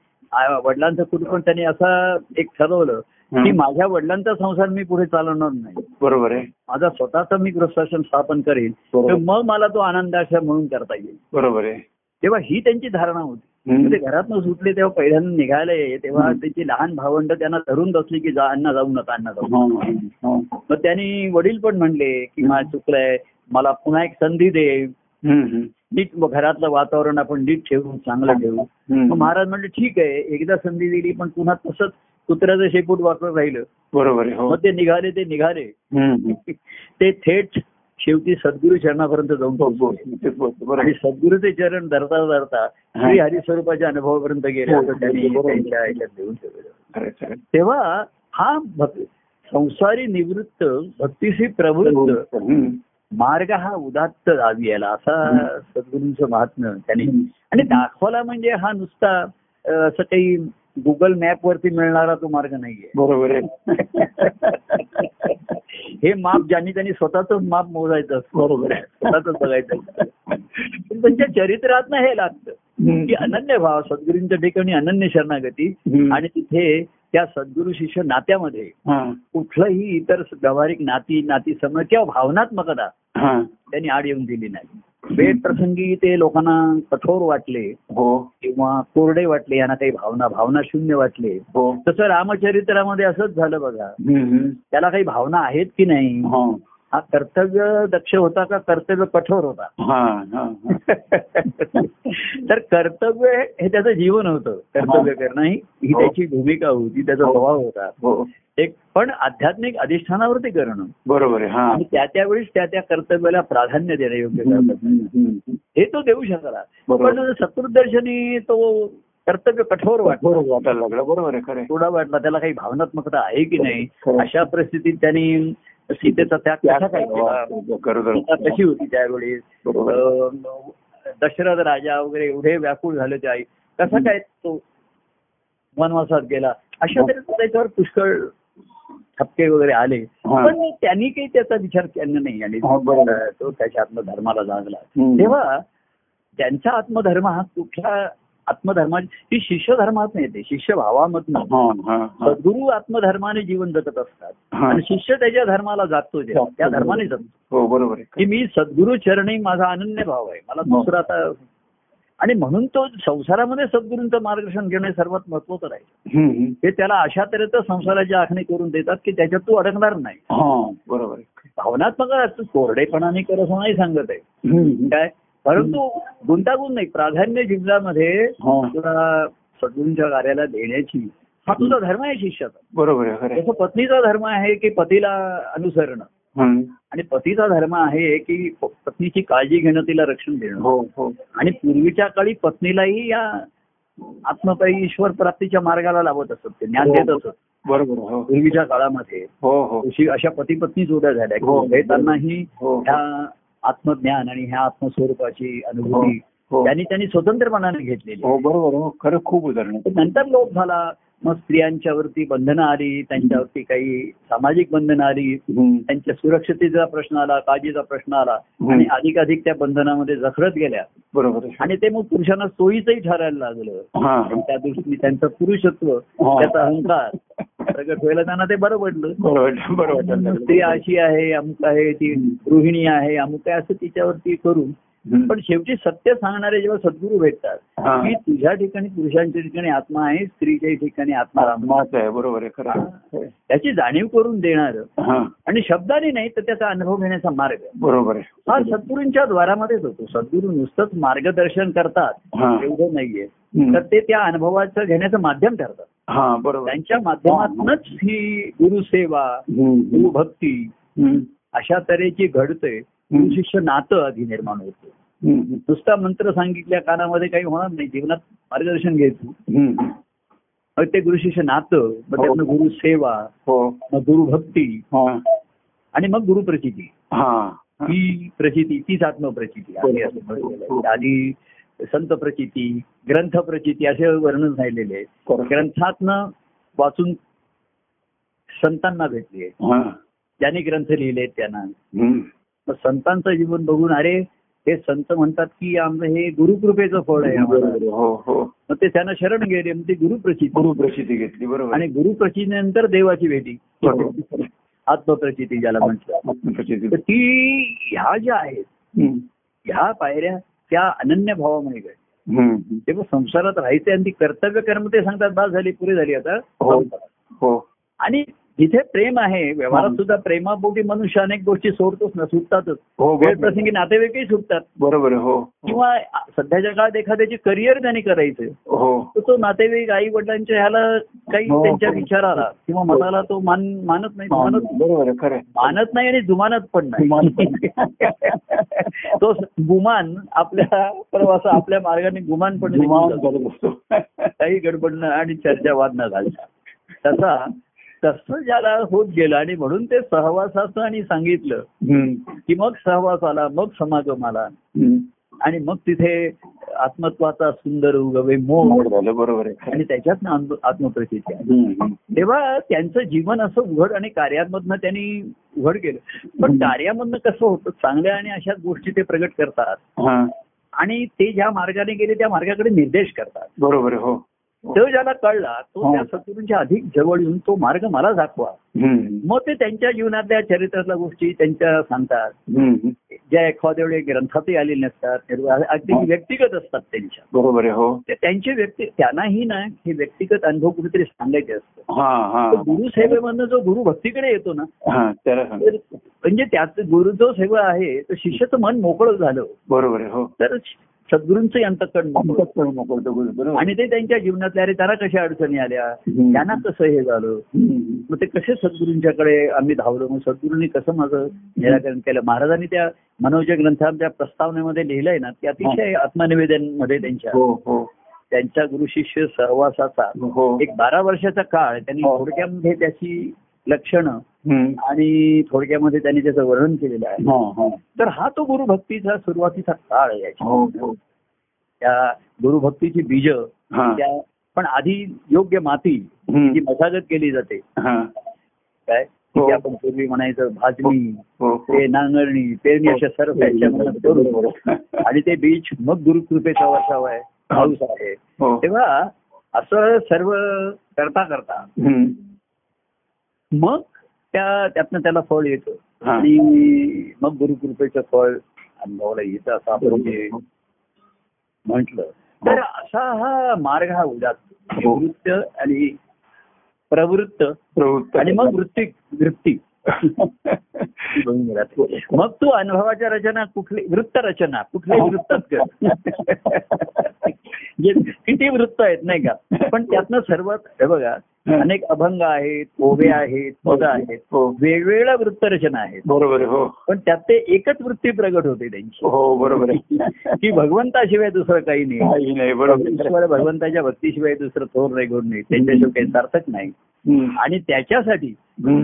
वडिलांचं कुटुंब त्यांनी असं एक ठरवलं की. माझ्या वडिलांचा संसार मी पुढे चालवणार नाही बरोबर आहे माझा स्वतःचा मी गृहस्थाश्रम स्थापन करेन बरोबर. तर मग मला तो आनंदाश्रम म्हणून करता येईल बरोबर आहे तेव्हा ही त्यांची धारणा होती. ते घरातनं सुटले तेव्हा पहिल्यांदा निघायला तेव्हा. त्यांची लहान भावंड त्यांना धरून बसली की जा अण्णा जाऊ नका अण्णा जाऊ नका. हा, हा. मग त्यांनी वडील पण म्हणले की. मला चुकलंय मला पुन्हा एक संधी दे. नीट घरातलं वातावरण आपण नीट ठेवू चांगलं ठेवू. मग महाराज म्हणले ठीक आहे एकदा संधी दिली पण पुन्हा तसंच कुत्र्याचं शेपूट वापरत राहिलं बरोबर हो मग ते निघाले ते निघाले. <laughs> ते थेट शेवटी सद्गुरू चरणापर्यंत जाऊन हो, हो. बरोबर आणि. सद्गुरूचे चरण धरता धरता श्री हरिस्वरूपाच्या अनुभवापर्यंत गेले असं त्यांनी बरोबर. त्यांच्या ह्याच्यात देऊन ठेवलं खरं, खरं. तेव्हा हा संसारी निवृत्त भक्तीशी प्रवृत्त. मार्ग हा उदात्त जावी याला असा सद्गुरूंचं महात्म्य त्यांनी. आणि दाखवला म्हणजे हा नुसता असं काही गुगल मॅप वरती मिळणारा तो मार्ग नाहीये. बरोबर आहे. <laughs> हे माप ज्यांनी त्यांनी स्वतःच माप मोजायचं बरोबर आहे. स्वतःच बघायचं त्यांच्या चरित्रात हे लागतं. की अनन्य भाव सद्गुरूंच्या ठिकाणी अनन्य शरणागती. आणि तिथे त्या सद्गुरू शिष्य नात्यामध्ये हा, कुठलंही इतर व्यावहारिक नाती नाती समज किंवा भावनात्मकता हा. त्यांनी आड येऊन दिली नाही. वेद प्रसंगी ते लोकांना कठोर वाटले हो. किंवा कोरडे वाटले यांना काही भावना भावना शून्य वाटले. हो. तसं रामचरित्रामध्ये असंच झालं बघा. त्याला काही भावना आहेत की नाही? हा हा कर्तव्य दक्ष होता का कर्तव्य कठोर होता हा हा हा. <laughs> तर कर्तव्य हे त्याचं जीवन होतं कर्तव्य करणं ही ही हो. त्याची भूमिका होती त्याचा हो. स्वभाव होता हो एक पण आध्यात्मिक अधिष्ठानावरती करणं बरोबर आहे हा आणि त्या त्यावेळेस त्या त्या कर्तव्याला प्राधान्य देणं योग्य. हे तो देऊ शकला. पण सत्रुदर्शनी तो कर्तव्य कठोर वाटला बरोबर वाटायला लागलं बरोबर आहे. थोडा वाटला त्याला काही भावनात्मकता आहे की नाही. अशा परिस्थितीत त्यांनी सीतेचा त्याग कसा काय कशी होती. अं, दशरथ राजा वगैरे एवढे व्याकुळ झाले ते आई कसा काय तो वनवासात गेला अशा तऱ्हेचं त्याच्यावर पुष्कळ ठपके वगैरे आले. पण त्यांनी काही त्याचा विचार केला नाही आणि. तो त्याच्या आत्मधर्माला जागला. तेव्हा त्यांचा आत्मधर्म हा कुठल्या आत्मधर्माची ही शिष्य धर्मात नाही येते शिष्य भावामधनं हा, हा, हा. सद्गुरू आत्मधर्माने जीवन जगत असतात. हा. आणि शिष्य त्याच्या धर्माला जागतो जे त्या धर्माने जगतो. हो बरोबर आहे. की मी सद्गुरू चरणी माझा अनन्य भाव आहे. मला हो. दुसरा आता आणि म्हणून तो संसारामध्ये सद्गुरूंचं मार्गदर्शन घेणे सर्वात महत्वाचं हम्म. ते त्याला अशा तऱ्हेचं संसाराची आखणी करून देतात की त्याच्यात तू अडकणार नाही. हा बरोबर भावनात्मक कोरडेपणाने कर असं नाही सांगत आहे. काय? परंतु गुंतागुंत नाही. प्राधान्य जीवनामध्ये हा. सद्गुरूंच्या कार्याला देण्याची हा तुझा धर्म आहे शिष्याचा. बरोबर. जसं पत्नीचा धर्म आहे की पतीला अनुसरणं. आणि पतीचा धर्म आहे की पत्नीची काळजी घेणं तिला रक्षण देणं. हो हो. आणि पूर्वीच्या काळी पत्नीलाही या आत्मपायी ईश्वर प्राप्तीच्या मार्गाला लावत असत ते ज्ञान देत असत. बरोबर पूर्वीच्या काळामध्ये. अशी पती पत्नी जोड्या झाल्या त्यांनाही ह्या आत्मज्ञान आणि ह्या आत्मस्वरूपाची अनुभूती हो त्यांनी त्यांनी स्वतंत्रपणाने घेतलेली हो बरोबर हो. खरं खूप उदाहरण नंतर लोप झाला मग स्त्रियांच्यावरती बंधनं आली त्यांच्यावरती काही सामाजिक बंधनं आली त्यांच्या सुरक्षतेचा प्रश्न आला काळजीचा प्रश्न आला. आणि अधिकाधिक त्या बंधनामध्ये जखडत गेल्या. बरोबर. आणि ते मग पुरुषांना सोयीचंही ठरायला लागलं. हा. आणि त्या दृष्टीने त्यांचं पुरुषत्व हा. त्याचा अहंकार प्रगट व्हायला त्यांना ते बरं पडलं बरोबर बरोबर स्त्री अशी आहे अमुक आहे ती गृहिणी आहे अमुक आहे असं तिच्यावरती करून. पण शेवटी सत्य सांगणारे जेव्हा सद्गुरू भेटतात. की तुझ्या ठिकाणी पुरुषांच्या ठिकाणी आत्मा आहे स्त्रीच्या ठिकाणी आत्मा आहे. बरोबर आहे खरं. त्याची जाणीव करून देणार आणि शब्दाने नाही तर त्याचा अनुभव घेण्याचा मार्ग. बरोबर आहे. हा सद्गुरूंच्या द्वारामध्येच होतो. सद्गुरू नुसतंच मार्गदर्शन करतात एवढं नाहीये. तर ते त्या अनुभवाचं घेण्याचं माध्यम ठरतात. हा बरोबर. त्यांच्या माध्यमातूनच ही. गुरुसेवा. गुरुभक्ती. अशा तऱ्हेची घडते. गुरु शिष्य नातं आधी निर्माण होतं. नुसता मंत्र सांगितल्या कानामध्ये काही होणार नाही. जीवनात मार्गदर्शन घ्यायचं. मग ते गुरु शिष्य नातं मग त्यातनं गुरु सेवा हो. मग गुरुभक्ती हा. आणि मग गुरुप्रचिती हा. ही प्रचिती तीच आत्मप्रचिती आहे. आधी संत प्रचिती ग्रंथ प्रचिती असे वर्णन झालेले आहे. बरोबर. ग्रंथातनं वाचून संतांना भेटले हा. ज्यांनी ग्रंथ लिहिले त्यांना. मग संतांचं जीवन बघून अरे हे संत म्हणतात की आमचं हे गुरुकृपेचं फळ आहे आम्हाला. हो हो. मग ते त्यांना शरण गेले मग ते गुरुप्रचिती गुरु प्रसिद्धी घेतली बरोबर. आणि गुरुप्रचितीनंतर देवाची भेटी. बरोबर. आत्मप्रचिती ज्याला तर ती ह्या ज्या आहेत. ह्या पायऱ्या त्या अनन्य भावामध्ये घडल्या. हम्म. तेव्हा संसारात राहायचे आणि ती कर्तव्य कर्म ते सांगतात बस झाली पुरे झाली आता. हो. हो. आणि जिथे प्रेम आहे व्यवहारात सुद्धा प्रेमापोटी मनुष्य अनेक गोष्टी सोडतोच ना सुटतातच. हो वेळ बरोबर प्रसंगी नातेवाईकही सुटतात. बरोबर. हो. किंवा सध्याच्या काळात एखाद्याचे करिअर त्यांनी करायचं. हो. तर तो नातेवाईक आई वडिलांच्या ह्याला काही हो. त्यांच्या विचाराला किंवा मताला तो मान मानत नाही. जुमानत बरोबर खरं. मानत नाही आणि जुमानत पण नाही. <laughs> तो गुमान आपल्या प्रवास आपल्या मार्गाने गुमान पण काही गडबड न आणि चर्चा वाद न घालता. तसा तसं ज्याला होत गेलं आणि म्हणून ते सहवासाचं आणि सांगितलं. की मग सहवास आला मग समागम आला. आणि मग तिथे आत्मत्वाचा सुंदर उगवे मोह बरोबर झालं बरोबर आहे आणि. त्याच्यात आत्मप्रचिती आहे. तेव्हा त्यांचं जीवन असं उघड आणि कार्यामधनं त्यांनी उघड केलं पण कार्यामधनं कसं होतं चांगल्या आणि अशाच गोष्टी ते प्रगट करतात आणि ते ज्या मार्गाने गेले त्या मार्गाकडे निर्देश करतात बरोबर. हो तो ज्याला कळला तो हा. त्या सद्गुरूंच्या अधिक जवळ येऊन तो मार्ग मला दाखवा. मग ते त्यांच्या जीवनातल्या चरित्रातल्या गोष्टी त्यांच्या सांगतात. ज्या एखाद्या ग्रंथातही आलेले नसतात अगदी हा. व्यक्तिगत असतात त्यांच्या. बरोबर हो. ते त्यांचे व्यक्ती त्यांनाही ना हे व्यक्तिगत अनुभव कुठेतरी सांगायचे असतात. तर गुरुसेवेमधनं जो गुरु भक्तीकडे येतो ना तर म्हणजे त्यात गुरु जो सेवा आहे तर शिष्याचं मन मोकळं झालं. बरोबर हो. तर सद्गुरूंचं अंतकरण मोकळं आणि ते त्यांच्या जीवनातल्या अरे त्यांना कशा अडचणी आल्या. त्यांना कसं हे झालं. मग ते कसे सद्गुरूंच्याकडे आम्ही धावलो? मग सद्गुरूंनी कसं माझं निराकरण केलं? महाराजांनी त्या मनोज ग्रंथाच्या प्रस्तावनेमध्ये लिहिलंय ना ते अतिशय आत्मनिवेदनमध्ये त्यांच्या हो हो. त्यांच्या गुरु शिष्य सहवासाचा हो. एक बारा वर्षाचा काळ त्यांनी हो. थोडक्यामध्ये त्याची लक्षणं. आणि थोडक्यामध्ये त्यांनी त्याचं वर्णन केलेलं आहे हा, हा. तर हा तो गुरुभक्तीचा सुरुवातीचा काळ आहे याच्या हो हो त्या गुरुभक्तीची बीज हा त्या पण आधी योग्य माती. जी मशागत केली जाते हा. काय हो. आपण पूर्वी म्हणायचं भाजणी ते नांगरणी पेरणी अशा सर्व करून. आणि ते बीज मग गुरुकृपेचा वर्षाव आहे पाऊस आहे तेव्हा असं सर्व करता करता. मग त्या त्यातनं त्याला फळ येतं. हा. आणि मग गुरुकृपेचं फळ अनुभवाला येतं असं आपण जे म्हटलं. तर असा हा मार्ग हा उदात हो. वृत्त आणि प्रवृत्त प्रवृत्त. आणि मग वृत्ती वृत्ती. <laughs> मग तू अनुभवाच्या रचना कुठली वृत्त रचना कुठल्याही वृत्तात कर. <laughs> <laughs> किती वृत्त आहेत नाही का? पण त्यातनं सर्वात हे बघा अनेक अभंग आहेत ओव्या आहेत पद आहेत हो. वेगवेगळ्या वृत्तरचना आहेत. बरोबर हो. पण त्यात ते एकच वृत्ती प्रगट होते त्यांची. हो बरोबर आहे. <laughs> की भगवंताशिवाय दुसरं काही नाही. बरोबर भगवंताच्या भक्तीशिवाय दुसरं थोर नाही गुण नाही. त्यांच्याशिवाय काही सार्थक नाही. आणि त्याच्यासाठी.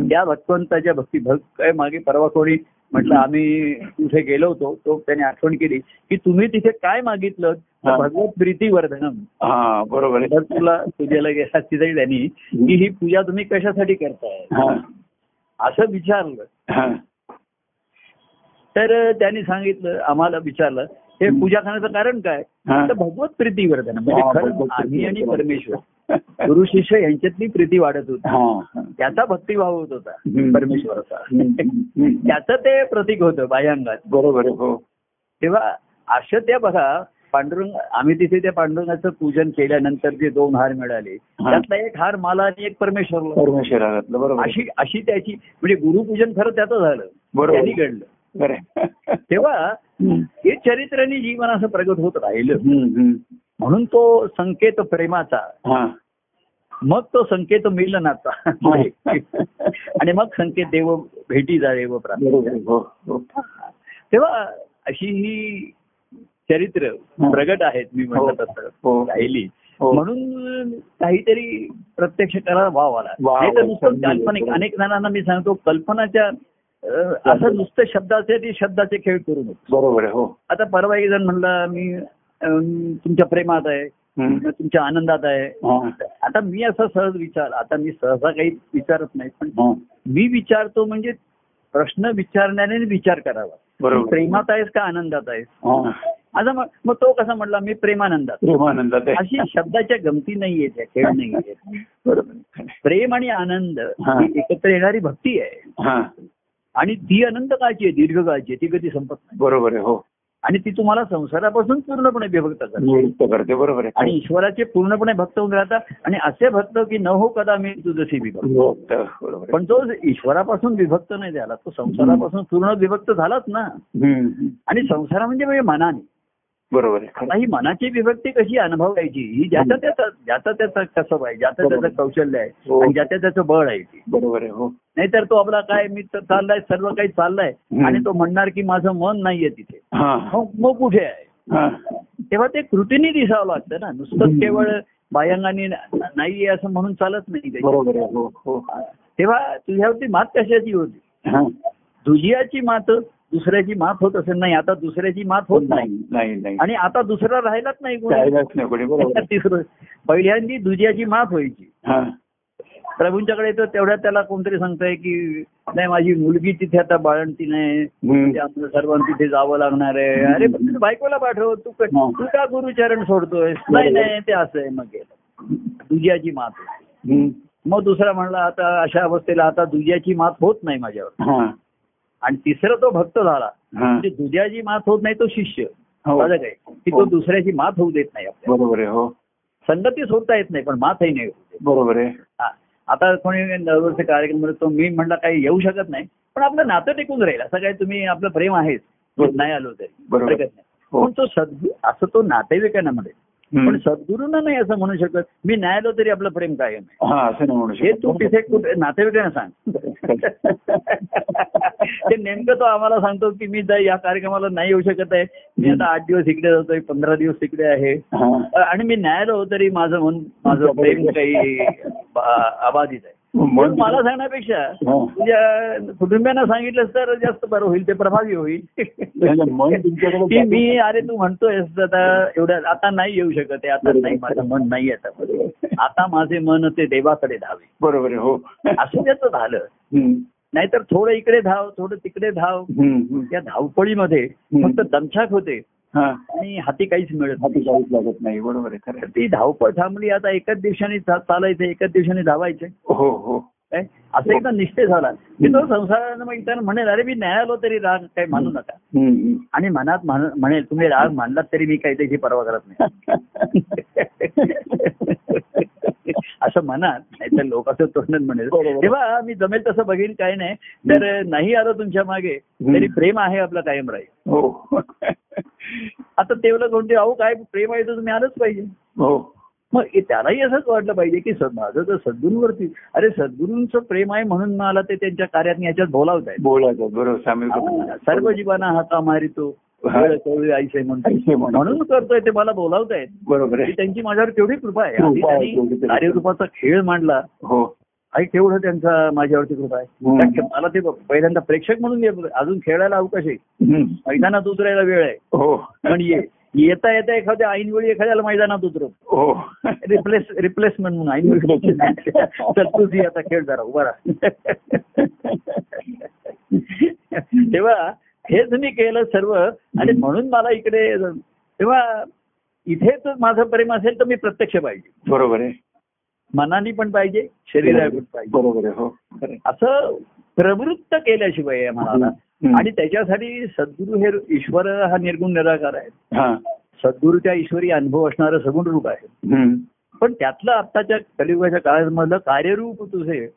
त्या भगवंताच्या भक्ती भक्त काय मागे परवा कोणी म्हटलं आम्ही तिथे गेलो होतो. तो त्याने आठवण केली की तुम्ही तिथे काय मागितलं. भगवत प्रीती वर्धनम. हा बरोबर तर तुला पूजेला गेला तिथे त्यांनी की ही पूजा तुम्ही कशासाठी करताय? हा. असं विचारलं. तर त्यांनी सांगितलं आम्हाला विचारलं हे पूजा करण्याचं कारण काय. तर भगवत प्रीती वर्धन म्हणजे आम्ही आणि. परमेश्वर गुरु शिष्य यांच्यातली प्रीती वाढत होती. त्याचा भक्तिभाव होत होता. परमेश्वराचा. त्याचं ते प्रतीक होतं बाह्यांगात बरोबर हो तेव्हा असं त्या बघा पांडुरंग आम्ही तिथे त्या पांडुरंगाचं पूजन केल्यानंतर जे दोन हार मिळाले. त्यातला एक हार मला आणि एक परमेश्वरला परमेश्वरातलं बरोबर आहे. अशी अशी त्याची म्हणजे गुरुपूजन खरं त्याचं झालं. त्यांनी घडलं बरं. तेव्हा. हे चरित्राने जीवन असं प्रगट होत राहिलं. म्हणून तो संकेत प्रेमाचा हा मग तो संकेत मिलनाचा आणि मग संकेत देव भेटी जा देव प्राप्त. हो हो तेव्हा अशी ही चरित्र हा. प्रगट आहेत मी म्हणत हो. हो. राहिली हो. म्हणून काहीतरी प्रत्यक्ष करायला वाव आला नाही तर. नुसतं काल्पनिक अनेक जणांना मी सांगतो कल्पनाच्या असं नुसतं शब्दाचे ते शब्दाचे खेळ करू नये बरोबर हो आता परवा एक जण म्हणला मी तुमच्या प्रेमात आहे. तुमच्या आनंदात आहे. आता मी असं सहज विचार आता मी सहसा काही विचारत नाही पण. मी विचारतो म्हणजे प्रश्न विचारण्याने विचार करावा बरोबर. प्रेमात आहेस का आनंदात आहेस. आता मग तो कसा म्हणला मी प्रेमानंदात प्रेमानंदात. अशी शब्दाच्या गमती नाहीये त्या खेळ नाहीये बरोबर प्रेम आणि आनंद हा. एकत्र येणारी भक्ती आहे आणि ती अनंत काळची आहे दीर्घकाळची आहे ती कधी संपत नाही. बरोबर आहे हो. आणि ती तुम्हाला संसारापासून पूर्णपणे विभक्त करते. बरोबर आहे. आणि ईश्वराचे पूर्णपणे भक्त होऊन राहतात आणि असे भक्त की न हो कदा मी तुझशी विभक्त. पण तो ईश्वरापासून विभक्त नाही झाला तो संसारापासून पूर्ण विभक्त झालाच ना. आणि संसार म्हणजे म्हणजे मनाने. बरोबर ही मनाची विभक्ती कशी अनुभवायची? ही ज्याचा त्याचा ज्याचा त्याचा कसब आहे ज्याचं. त्याचं कौशल्य आहे हो. आणि ज्याच्या त्याचं बळ आहे ती. बरोबर आहे हो. नाहीतर तो आपला काय मी तर चाललाय सर्व काही चाललंय. आणि तो म्हणणार की माझं मन नाहीये तिथे. हा. मग कुठे आहे? हा. तेव्हा ते कृतीने दिसावं लागतं ना. हम्म. केवळ बाह्यांगाने नाहीये असं म्हणून चालत नाही हो हो. तेव्हा तुझ्यावरती मात कशाची होती. दुजियाची मात दुसऱ्याची मात होत असेल नाही आता दुसऱ्याची मात होत नाही नाही. नाही आणि आता दुसरा राहिलाच नाही. <laughs> तिसरं. पहिल्यांदी दुजियाची माफ व्हायची. प्रभूंच्याकडे तर तेवढ्यात त्याला कोणतरी सांगताय की नाही माझी मुलगी तिथे आता बाळंती नाही. ते आपलं सर्वांना तिथे जावं लागणार आहे. अरे बायकोला पाठव. तू. तू का गुरुचरण सोडतोय नाही नाही ते असं आहे मग दुजियाची मात. मग दुसरा म्हणला आता अशा अवस्थेला आता दुजियाची मात होत नाही माझ्यावर. आणि तिसरा तो भक्त झाला म्हणजे दुजियाची मात होत नाही तो शिष्य हो. माझं काय की तो हो. दुसऱ्याची मात होऊ देत नाही बरोबर आहे हो संगती सोडता येत नाही पण मातही नाही. बरोबर आहे. आता कोणी दरवर्षी कार्यक्रम म्हणतो तो मी म्हणला काही येऊ शकत नाही पण आपलं नातं टिकून राहील असं काय तुम्ही आपलं प्रेम आहेच. नाही आलो तरी बरोबर. हरकत नाही हो. पण तो सद्गु असं तो नातेवाईकांना म्हणेल. पण सद्गुरूंना नाही असं म्हणू शकत. मी नाही आलो तरी आपलं प्रेम कायम हा असं नाही म्हणू हे तू तिथे कुठे नातेवाईकांना सांग. <laughs> ते नेमकं तो आम्हाला सांगतो की मी या कार्यक्रमाला नाही येऊ शकत आहे. मी आता आठ दिवस इकडे जातोय पंधरा दिवस तिकडे आहे. आणि मी न्यायालय हो तरी माझं मन माझं प्रेम काही <laughs> अबाधित आहे. मला सांगण्यापेक्षा. तुझ्या कुटुंबियांना सांगितलं तर जास्त बरं होईल ते प्रभावी होईल. म्हणजे की मी अरे तू म्हणतोयस आता एवढ्या आता नाही येऊ शकत आहे आता नाही माझं मन नाही आता आता माझे मन ते देवाकडे धावे. बरोबर हो. असं त्याचं झालं. नाहीतर थोडं इकडे धाव थोडं तिकडे धाव. त्या धावपळीमध्ये फक्त दमछाक होते. आणि हाती काहीच मिळत हाती काहीच लागत नाही बरोबर आहे खरं. ती धावपळ थांबली आता एकाच दिवसाने चालायचं एकाच दिवसाने धावायचं. हो हो. असं एकदा निश्चय झाला. की तो संसारानं मग इतर म्हणेल अरे मी न्याय आलो तरी राग काही मानू नका. आणि मनात म्हण- म्हणेल तुम्ही राग मानलात तरी मी काही त्याची पर्वा करत नाही. <laughs> असं मनात नाहीतर लोक असं तोंडात म्हणेल. तेव्हा मी जमेल तसं बघीन काही नाही. तर नाही आलो तुमच्या मागे तरी प्रेम आहे आपलं कायम राहील. हो. <laughs> आता तेवढं कोणते अहो काय प्रेम आहे तर तुम्ही आलंच पाहिजे. हो. मग त्यालाही असंच वाटलं पाहिजे की माझं तर सद्गुरूवरती अरे सद्गुरूंचं प्रेम आहे म्हणून मला ते त्यांच्या कार्यात ह्याच्यात बोलावत आहेत बोलायचं बरोबर. सर्व जीवांना हाता मारितो वेळ. म्हणून करतोय ते मला बोलावतायत. बरोबर आहे. त्यांची माझ्यावर केवढी कृपा आहे. तेवढी तरी. कार्यरूपाचा खेळ मांडला. हो. आणि केवढं त्यांचा माझ्यावरती कृपा आहे. मला ते पहिल्यांदा प्रेक्षक म्हणून ये- अजून खेळायला अवकाश आहे. मैदानात उतरायला वेळ आहे. हो. पण ये. येता येता एखाद्या ऐनवेळी एखाद्याला मैदानात उतरव. हो. रिप्लेस रिप्लेसमेंट म्हणून ऐनवेळी. <laughs> चल तुझी आता खेळ जरा उभा राहा. <laughs> तेव्हा हेच मी केलं सर्व. आणि म्हणून मला इकडे तेव्हा इथेच माझं प्रेम असेल तर मी प्रत्यक्ष पाहिजे. बरोबर आहे. मनाने पण पाहिजे शरीराने पण पाहिजे. बरोबर आहे हो. असं प्रवृत्त केल्याशिवाय मनाला. आणि त्याच्यासाठी सद्गुरू हे ईश्वर हा निर्गुण निराकार आहे हा. सद्गुरूच्या ईश्वरी अनुभव असणारं सगुण रूप आहे. पण त्यातलं आत्ताच्या कलियुगाच्या काळामधलं कार्यरूप तुझे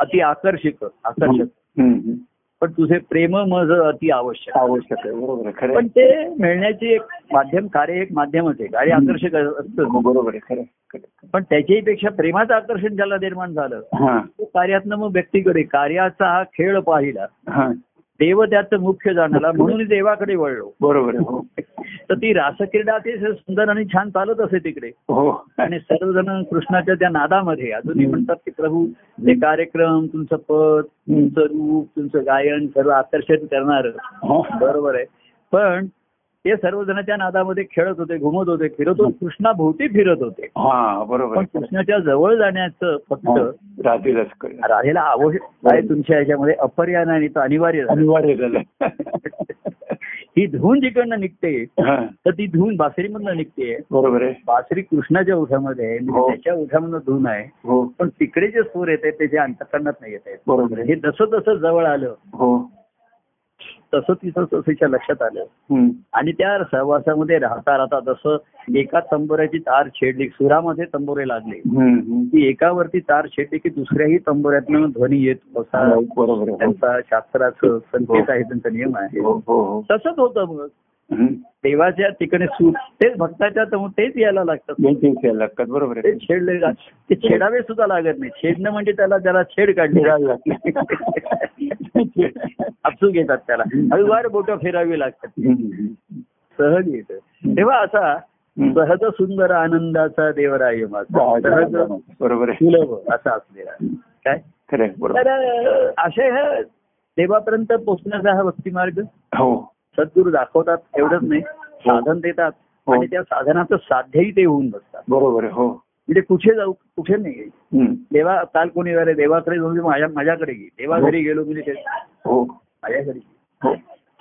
अति आकर्षक आकर्षक. पण तुझे प्रेम मज अति आवश्यक. आवश्यक आहे बरोबर खरं पण. ते मिळण्याची एक माध्यम कार्य एक माध्यमच आहे कार्य आकर्षक हो, असतं बरोबर आहे खरं. पण त्याच्याही पेक्षा प्रेमाचं आकर्षण ज्याला निर्माण झालं हा. तो कार्यातनं मग व्यक्तीकडे कार्याचा हा खेळ पाहिला. हा. देव त्याचं मुख्य जाणला म्हणून देवाकडे वळलो. बरोबर आहे. हो. <laughs> तर ती रासक्रीडा ते सुंदर आणि छान चालत असे तिकडे. हो. आणि सर्वजण कृष्णाच्या त्या नादामध्ये अजूनही म्हणतात की प्रभू ते कार्यक्रम तुमचं पद तुमचं रूप तुमचं गायन सर्व आकर्षित करणार. हो. बरोबर आहे. पण ते सर्वजण त्या नादामध्ये खेळत होते घुमत होते फिरत होते कृष्णाभोवती फिरत होते. बरोबर. पण कृष्णाच्या जवळ जाण्याचं फक्त. राधेला आवश्यक आहे तुमच्या ह्याच्यामध्ये अपरियान आणि तो अनिवार्य. अनिवार्य झालं. <laughs> ही धून जिकडनं निघते. तर ती धून बासरीमधनं निघते. बरोबर आहे. बासरी कृष्णाच्या ओठामध्ये आहे हो. त्याच्या ओठामधनं धून आहे. हो. पण तिकडे जे सूर येत आहेत त्याच्या अंतकरणात नाही येत आहेत बरोबर आहे. हे जसं जसं जवळ आलं हो. तसं तिथं तसंच्या लक्षात आलं. आणि त्या सहवासामध्ये राहता राहता जसं एका तंबोऱ्याची तार छेडली सुरामध्ये तंबोरे लागले. ती एकावरती तार छेडली की दुसऱ्याही तंबोऱ्यातनं ध्वनी येत असा हो, हो. त्यांचा शास्त्राचं संकेत आहे त्यांचा नियम आहे हो हो हो तसंच होतं मग. देवाच्या तिकडे सूर तेच भक्ताच्या तर तेच यायला लागतात. यायला लागतात बरोबर ते छेडले ते छेडावे सुद्धा लागत नाही. छेडणं म्हणजे त्याला त्याला छेड काढली. <laughs> अपसू घेतात त्याला. हळूवार बोट फिरावी लागतात. सहज येतं. तेव्हा असा. सहज सुंदर आनंदाचा देवराय माझा. सहज बरोबर सुलभ असा असलेला. काय? खरं बरोबर. तर असे ह्या देवापर्यंत पोहोचण्याचा हा भक्तिमार्ग? हो. सद्गुरू दाखवतात एवढंच नाही. साधन देतात. हो. आणि त्या साधनाचं साध्यही ते होऊन बसतात. बरोबर हो. म्हणजे कुठे जाऊ कुठे नाही. हम्म. देवा काल कोणी अरे देवाकडे जाऊन माझ्या माझ्याकडे गे देवा घरी गेलो म्हणजे ते हो. माझ्या घरी. हो.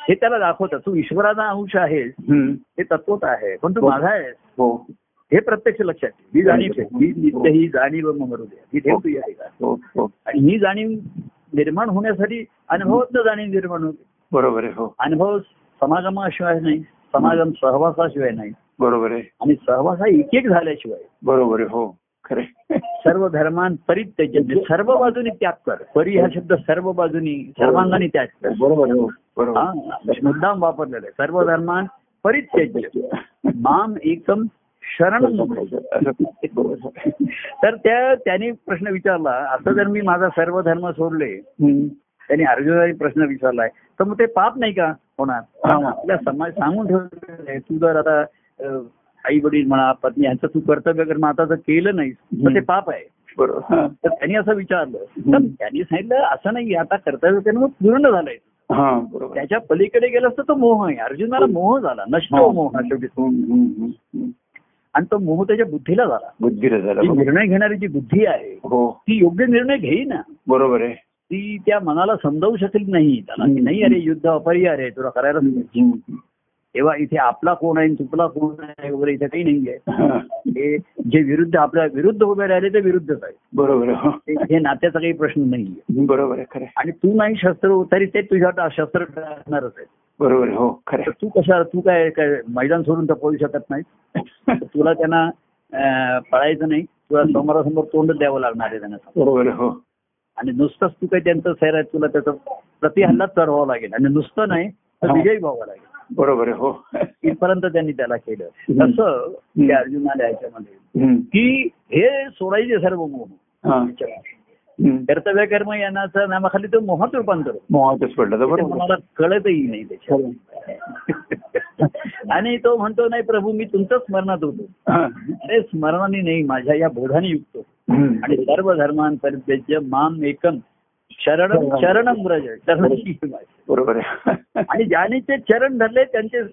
हे त्याला दाखवतात. तू ईश्वराचा अंश आहेस. हे तत्वत आहे. पण तू हो. माझा आहेस. हो. हे प्रत्यक्ष लक्षात ठेव. ही जाणीव ठेव. ही. नित्य ही जाणीव मरू दे. ही. ठेव तू आहे का? हो. हो. आणि ही जाणीव निर्माण होण्यासाठी अनुभवात जाणीव निर्माण होते. बरोबर आहे हो. अनुभव समागमाशिवाय नाही. समागम सहवासाशिवाय नाही. बरोबर आहे. आणि सहवास हा एक एक झाल्याशिवाय. बरोबर आहे. हो खरे सर्व धर्मान परित्यज्य म्हणजे सर्व बाजूनी त्याग कर. परी हा शब्द सर्व बाजूनी सर्वांगाने त्याग कर. बरोबर हो बरोबर हा मुद्दाम वापरलेला आहे. सर्व धर्मान परित्यज्य माम एकम शरण. तर त्या त्यांनी प्रश्न विचारला आता जर मी माझा सर्व धर्म सोडले. त्यांनी अर्जुनाने प्रश्न विचारलाय. तर मग ते पाप नाही का? होणार. हा. आपल्या समाज सांगून ठेवलेलं आहे तू जर आता आई वडील म्हणा पत्नी यांचं तू कर्तव्य कर मग आता जर केलं नाही तर ते पाप आहे. बरोबर. हा. तर त्यांनी असं विचारलं. तर त्यांनी सांगितलं असं नाही आता कर्तव्य करणं मग पूर्ण झालंय. हा बरोबर. त्याच्या पलीकडे गेलं असतं तो मोह आहे. अर्जुनाला मोह झाला. नष्ट हो. मोह. हा शेवटी. आणि तो मोह त्याच्या बुद्धीला झाला. बुद्धीला झाला. निर्णय घेणारी जी बुद्धी आहे हो. ती योग्य निर्णय घेईना. बरोबर आहे. ती त्या मनाला समजावू शकेल नाही. त्याला की नाही अरे युद्ध अपरिहार आहे तुला करायला. तेव्हा इथे आपला कोण आहे तुपला कोण आहे वगैरे इथे काही नाहीये जे विरुद्ध आपल्या विरुद्ध उभे राहिले ते विरुद्धच आहे. बरोबर. हो. नात्याचा काही प्रश्न नाहीये बरोबर आहे खरं. आणि तू नाही शस्त्र तरी ते तुझ्या शस्त्र टाकणारच आहे. बरोबर हो खरं. तू कशा तू काय काय मैदान सोडून तर पळू शकत नाही तुला त्यांना पळायचं नाही. तुला समोरासमोर तोंड द्यावं लागणार आहे त्यांना. बरोबर हो. आणि नुसतंच तू काही त्यांचं सैर आहे तुला त्याचा प्रतिहल्लाच चढवावं लागेल. आणि नुसतं नाही तर हा. विजयी व्हावं लागेल. बरोबर हो. इथपर्यंत त्यांनी त्याला केलं. तसं अर्जुनाला याच्यामध्ये. की हे सोडायचे सर्व मोह. हा. कर्तव्य कर्म यानाच्या नामाखाली तो मोहात रूपांतर होतं. मोहातच पडलं तर ते बरोबर. मला कळतही नाही आणि तो म्हणतो नाही प्रभू मी तुमचं स्मरणात होतो. अरे स्मरणाने नाही माझ्या या बोधाने युक्त. आणि सर्व धर्मान परित्यज्य माम एकम. शरण शरणाशी माझी. बरोबर. आणि ज्याने ते चरण धरले त्यांचे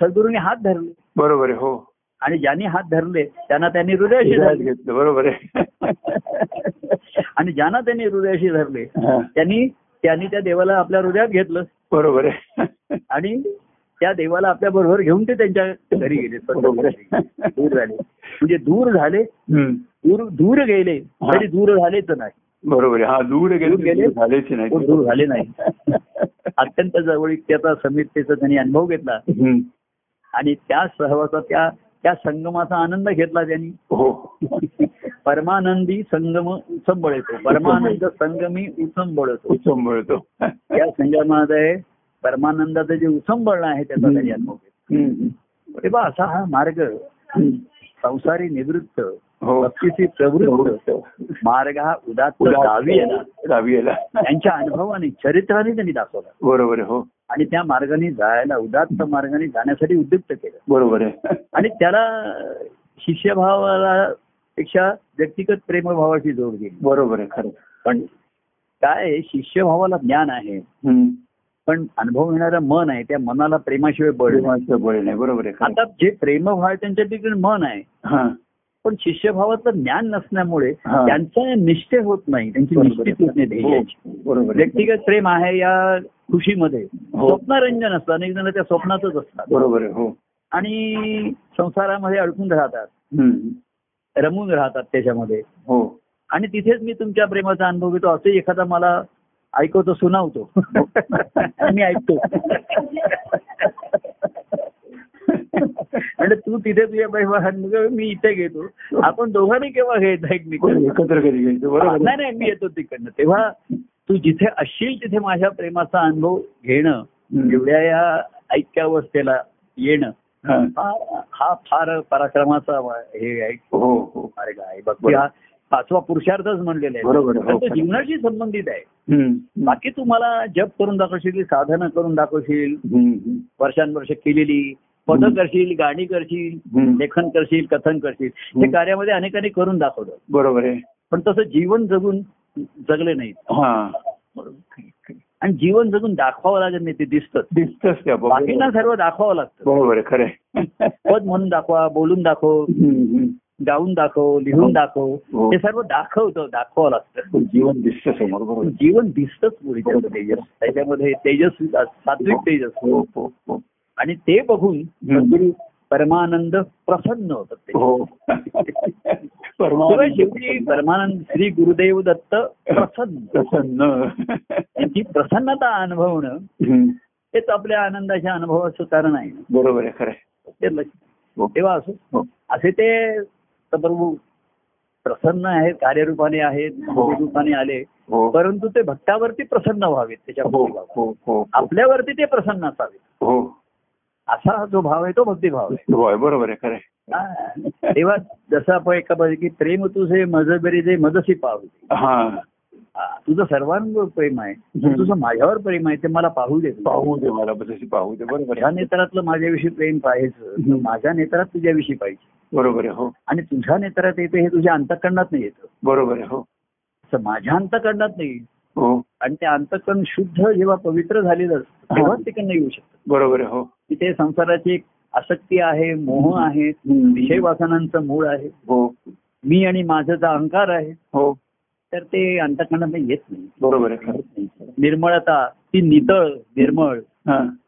सद्गुरूने हात धरले. बरोबर आहे हो. आणि ज्यांनी हात धरले त्यांना त्यांनी हृदयाशी घेतलं बरोबर आहे. <laughs> आणि ज्यांना त्यांनी हृदयाशी धरले. त्यांनी त्यांनी त्या देवाला आपल्या हृदयात घेतलं. बरोबर आहे. आणि त्या देवाला आपल्या बरोबर घेऊन ते त्यांच्या घरी गेले आहे दूर झाले. म्हणजे दूर झाले. दूर दूर गेले तरी दूर झालेच नाही. बरोबर आहे. हा दूर गेले गेले? झालेच नाही. दूर झाले नाही. अत्यंत जवळीकतेचा समितेचा त्यांनी अनुभव घेतला. आणि त्या सहवासा त्या त्या संगमाचा आनंद घेतला त्यांनी. हो. परमानंदी संगम उसंबळतो परमानंद संगमी उसंबळतो सांभाळतो या संगमामध्ये परमानंदाचं जे उसंबळणं आहे त्याचा त्यांनी अनुभव घेतला. हम्म. तेव्हा असा हा मार्ग. संसारी निवृत्त हो. भक्तीची प्रवृत्त मार्ग हा उदात्त त्यांच्या अनुभवाने चरित्राने त्यांनी दाखवला. बरोबर हो. आणि त्या मार्गाने जायला उदात्त मार्गाने जाण्यासाठी उद्युक्त केलं. बरोबर आहे. आणि त्याला शिष्यभावाला पेक्षा व्यक्तिगत प्रेमभावाची जोड दिली. बरोबर आहे खरं. पण काय शिष्यभावाला ज्ञान आहे. पण अनुभव येणारं मन आहे त्या मनाला प्रेमाशिवाय बळ नाही. प्रेमाचं बळ नाही बरोबर आहे आता जे प्रेमभाव आहे त्यांच्या ठिकाणी मन आहे पण शिष्यभावाचं ज्ञान नसल्यामुळे. त्यांचं निष्ठे होत नाही त्यांची निश्चित होत नाही. ध्येयाची. हो, बरोबर आहे. व्यक्तिगत प्रेम आहे या खुशीमध्ये हो. स्वप्नरंजन असतं अनेक जण त्या स्वप्नातच असतात बरोबर हो आणि संसारामध्ये अडकून राहतात. रमून राहतात त्याच्यामध्ये हो आणि तिथेच मी तुमच्या प्रेमाचा अनुभव घेतो असं एखादा मला ऐकवतो सुनावतो. मी ऐकतो. आणि तू तिथे तुझ्या अनुभव मी इथे घेतो. आपण दोघांनी केव्हा एकत्र घ्यायचं? बरोबर नाही. नाही मी येतो तिकडनं. तेव्हा तू जिथे असशील तिथे माझ्या प्रेमाचा अनुभव घेणं. एवढ्या या ऐक्यावस्थेला येणं हा. हा हा फार पराक्रमाचा हे आहे. हो हो. मार्ग आहे हा पाचवा पुरुषार्थच म्हणलेला आहे बरोबर आहे. हो, तो जीवनाशी संबंधित आहे. बाकी तुम्हाला जप करून दाखवशील साधनं करून दाखवशील. वर्षानुवर्ष केलेली पद करशील गाणी करशील. लेखन करशील कथन करशील हे. कार्यामध्ये अनेकांनी करून दाखवलं बरोबर आहे पण तसं जीवन जगून जगले नाहीत आणि जीवन जगून दाखवावं लागत नाही ते दिसतं दिसतच बाकींना सर्व दाखवावं लागतं बरोबर खरं. पद म्हणून दाखवा बोलून दाखव. गाऊन दाखव लिहून दाखव. हो. हे सर्व दाखवतं दाखवावं लागतं. जीवन दिसतं समोर बरोबर. जीवन दिसतच पुढे तेजस त्याच्यामध्ये तेजस्वी सात्विक तेजस हो हो हो. आणि ते बघून परमानंद प्रसन्न होतात ते. हो. शेवटी परमानंद श्री गुरुदेव दत्त प्रसन्न. प्रसन्न. त्यांची प्रसन्नता अनुभवणं. हेच आपल्या आनंदाच्या अनुभवाचं कारण आहे. बरोबर आहे खरं हो. तेव्हा असो. हो. असे ते प्रभू प्रसन्न आहेत कार्यरूपाने आहेत हो. रूपाने आले. हो. परंतु ते भक्तावरती प्रसन्न व्हावेत त्याच्या हो आपल्यावरती ते प्रसन्न असावेत. हो. असा जो भाव आहे तो भक्तिभाव आहे. होय बरोबर आहे खरं. तेव्हा जसं आपण एका की प्रेम तुझे मज बेरी जे मजसी पाहू तुझं सर्वांवर प्रेम आहे. तुझं माझ्यावर प्रेम आहे ते मला पाहू दे. पाहू दे मला पाहू दे बरोबर आहे. नेत्रातलं माझ्याविषयी प्रेम पाहायचं. माझ्या नेत्रात तुझ्याविषयी पाहिजे. बरोबर आहे हो. आणि तुझ्या नेत्रात येते हे तुझ्या अंतकरणात नाही येतं. बरोबर आहे हो. माझ्या अंतकरणात नाही हो. आणि ते अंतकरण शुद्ध जेव्हा पवित्र झालेलं असतं तेव्हा तिकडनं येऊ शकतं. बरोबर आहे हो. तिथे संसाराची एक आसक्ती आहे मोह आहे. विषय वासनांचं मूळ आहे. हो. मी आणि माझाचा अहंकार आहे. हो. तर ते अंतकरणात येत नाही. बरोबर आहे निर्मळता ती नितळ निर्मळ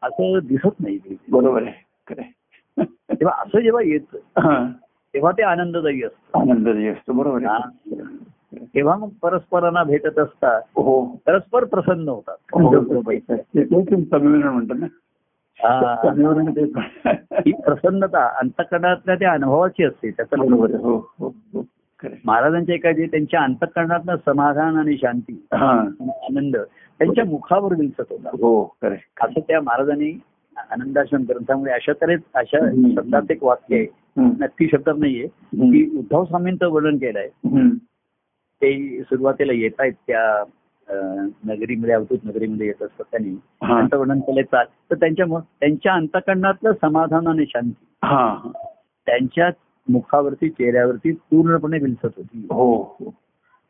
असं दिसत नाही. बरोबर आहे खरं आहे. <laughs> तेव्हा असं जेव्हा येतं हा. तेव्हा ते आनंददायी असतं. आनंददायी असतो बरोबर हा. तेव्हा मग परस्परांना भेटत असतात. हो. परस्पर प्रसन्न होतात. हो. <laughs> तेच समीकरण म्हणतात ना. हा. ही प्रसन्नता अंतकरणातल्या त्या अनुभवाची असते त्याचा बरोबर हो हो हो. महाराजांच्या एका जे त्यांच्या अंतकरणातलं समाधान आणि शांती हा. आनंद त्यांच्या मुखावर विलसत होता हो असं त्या महाराजांनी आनंदाश्रम ग्रंथामध्ये अशा तऱ्हे अशा. शब्दात एक वाक्य आहे. नक्की शब्दात नाहीये. की उद्धव स्वामींचं वर्णन केलंय. ते सुरुवातीला येत आहेत त्या नगरीमध्ये अवधूत नगरीमध्ये येत असतात त्यांनी. हा. त्यांचं वर्णन केलंय चाल. तर त्यांच्या त्यांच्या अंतकरणातलं समाधान आणि शांती. हा. त्यांच्या मुखावरती चेहऱ्यावरती पूर्णपणे विलसत होती. हो.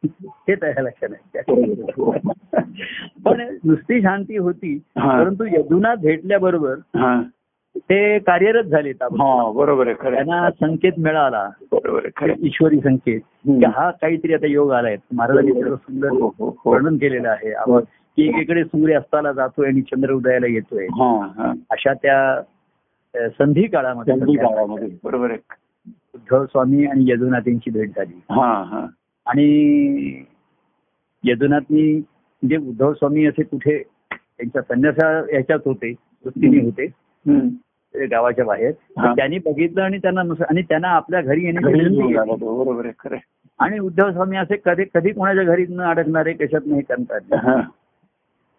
हो हे त्या लक्षात आहे. पण नुसती शांती होती. परंतु यदुनाथ भेटल्याबरोबर ते कार्यरत झाले. हा बरोबर आहे त्यांना संकेत मिळाला. बरोबर आहे ईश्वरी संकेत. हा काहीतरी आता योग आलाय. महाराजांनी त्याचं सुंदर हो, हो, हो. वर्णन केलेलं आहे. आपण की एकीकडे सूर्य अस्ताला जातोय आणि चंद्र उदयाला येतोय. अशा त्या संधी काळामध्ये बरोबर आहे. उद्धव स्वामी आणि यदुनाथांची भेट झाली. आणि यदुनाथनी म्हणजे उद्धव स्वामी असे कुठे त्यांच्या संन्यासा याच्यात होते वृत्तीने होते. गावाच्या बाहेर. त्यांनी बघितलं आणि त्यांना आणि त्यांना आपल्या घरी आहे. आणि उद्धव स्वामी असे कधी कधी कोणाच्या घरी न अडकणारे कशात नाही करतात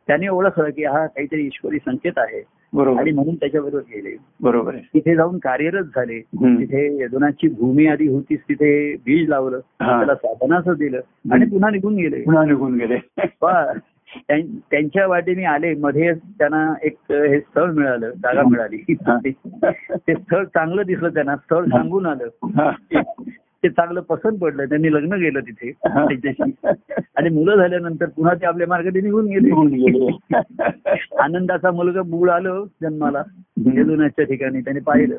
त्यांनी ओळखलं की हा काहीतरी ईश्वरी संकेत आहे. बरोबर. आणि. म्हणून त्याच्याबरोबर गेले. बरोबर तिथे जाऊन कार्यरत झाले. तिथे यदुनाथची भूमी आधी होतीच तिथे बीज लावलं. त्याला साधनाचं दिलं. आणि पुन्हा निघून गेले. पुन्हा निघून गेले. <laughs> त्यांच्या वाटेने आले. मध्ये त्यांना एक हे स्थळ मिळालं. जागा मिळाली. <laughs> ते स्थळ चांगलं दिसलं त्यांना. स्थळ सांगून आलं. ते चांगलं पसंत पडलं त्यांनी लग्न केलं तिथे. त्यांच्याशी. आणि मुलं झाल्यानंतर पुन्हा ते आपल्या मार्गाने निघून गेले. <laughs> आनंदाचा मुलगा मूळ आलं जन्माला ठिकाणी त्याने पाहिलं.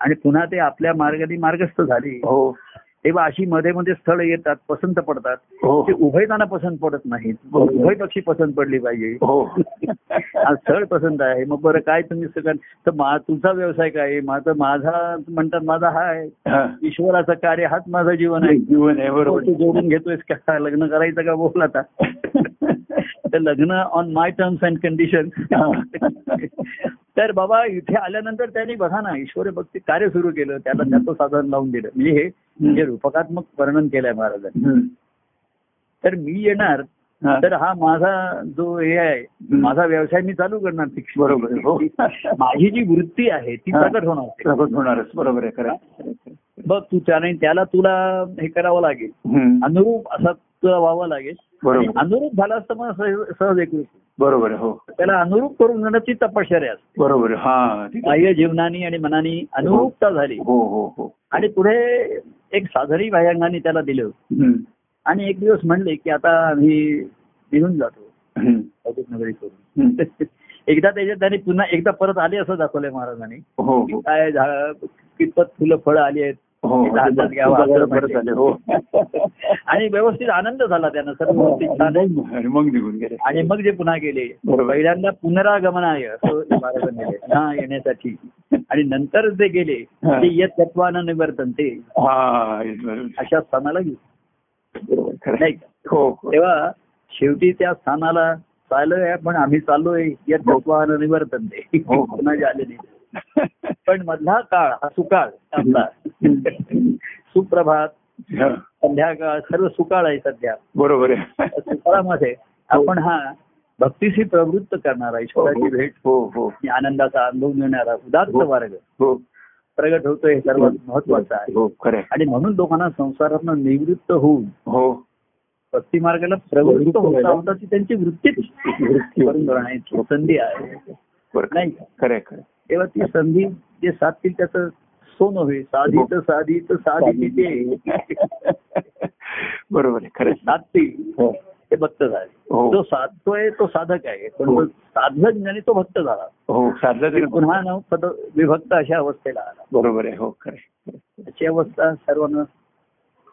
आणि पुन्हा ते आपल्या मार्गाने मार्गस्थ झाले. हो. तेव्हा अशी मध्ये मध्ये स्थळ येतात पसंत पडतात. हो. ते उभयताना पसंत पडत नाहीत. बरोबर. उभय पक्षी पसंत पडली पाहिजे. हो. <laughs> स्थळ पसंत आहे. मग बरं काय तुम्ही सगळं तर मा तुझा व्यवसाय काय? माझा माझा म्हणतात माझा हा आहे. हा. ईश्वराचं कार्य हाच माझं जीवन आहे. जीवन आहे हो, बरोबर तू जोडून घेतोयस का? लग्न करायचं का? बोल आता. <laughs> तर लग्न on my terms and condition तर बाबा इथे आल्यानंतर त्यांनी बघा ना ईश्वर भक्ती कार्य सुरू केलं त्याला त्याचं साधन लावून दिलं म्हणजे हे म्हणजे रूपकात्मक वर्णन केलंय महाराजांनी. तर मी येणार. तर हा माझा जो हे आहे माझा व्यवसाय मी चालू करणार शिक्षण बरोबर हो. <laughs> माझी जी वृत्ती आहे ती. प्रकट होणार प्रकट होणारच बरोबर आहे खरं. बघ तू त्याने त्याला तुला हे करावं लागेल. अनुरूप असा तुला व्हावं लागेल बरोबर. अनुरूप झाला असता मग सहज होईल. बरोबर हो. त्याला अनुरूप करून घेणं ती तपश्चर्या असते. बरोबर हा. बाह्य जीवनानी आणि मनानी अनुरूपता झाली. हो हो हो. आणि पुढे एक साधारी बाह्यांगाने त्याला दिलं. आणि एक दिवस म्हणले की आता आम्ही निघून जातो. नगरी करून. <laughs> एकदा त्याच्यात त्यांनी पुन्हा एकदा परत आले असं दाखवलंय महाराजांनी. हो हो. काय झा- कितपत फुलं फळं आली आहेत. हो झालं, हो <laughs> आणि व्यवस्थित आनंद झाला त्यांना सर्व व्यवस्थित. आणि मग निघून गेले आणि मग जे पुन्हा गेले. पहिल्यांदा पुनरागमनाय. <laughs> हा येण्यासाठी <laughs> आणि नंतर जे गेले हा. ते येत तत्वानं निवर्तन ते हा अशा स्थानाला गेले? हो हो तेव्हा शेवटी त्या स्थानाला चाललोय पण आम्ही चाललोय येत तत्वानं निवर्तन ते हो. पुन्हा जे आले नाही पण मधला काळ हा सुकाळ आपला. सुप्रभात हा, संध्याकाळ सर्व सुकाळ आहे सध्या. बरोबर आहे. सुकाळामध्ये आपण हा भक्तीशी प्रवृत्त करणारा ईश्वराची भेट. हो हो. आणि आनंदाचा अनुभव मिळणारा उदात्त हो. मार्ग. हो. प्रगट होतोय हे सर्वात महत्वाचं आहे. हो खरं आहे. आणि म्हणून लोकांना संसारातून निवृत्त होऊन हो. भक्ती मार्गाला प्रवृत्त होता होता ती त्यांची वृत्तीच वृत्ती. करून राहण्याची संधी आहे. नाही खरं आहे, खरं. तेव्हा ती संधी जे साधतील त्याचं सोनं होईल साधित साधित साधित ते <laughs> बरोबर आहे खरं. साधतील. हो. ते भक्त झाले. हो. जो साधतोय तो साधक आहे. पण हो. तो साधलं ज्ञानी तो भक्त झाला. हो साधलं तरी पुन्हा न पद विभक्त अशा अवस्थेला आला. बरोबर आहे हो खरं. त्याची अवस्था सर्वांना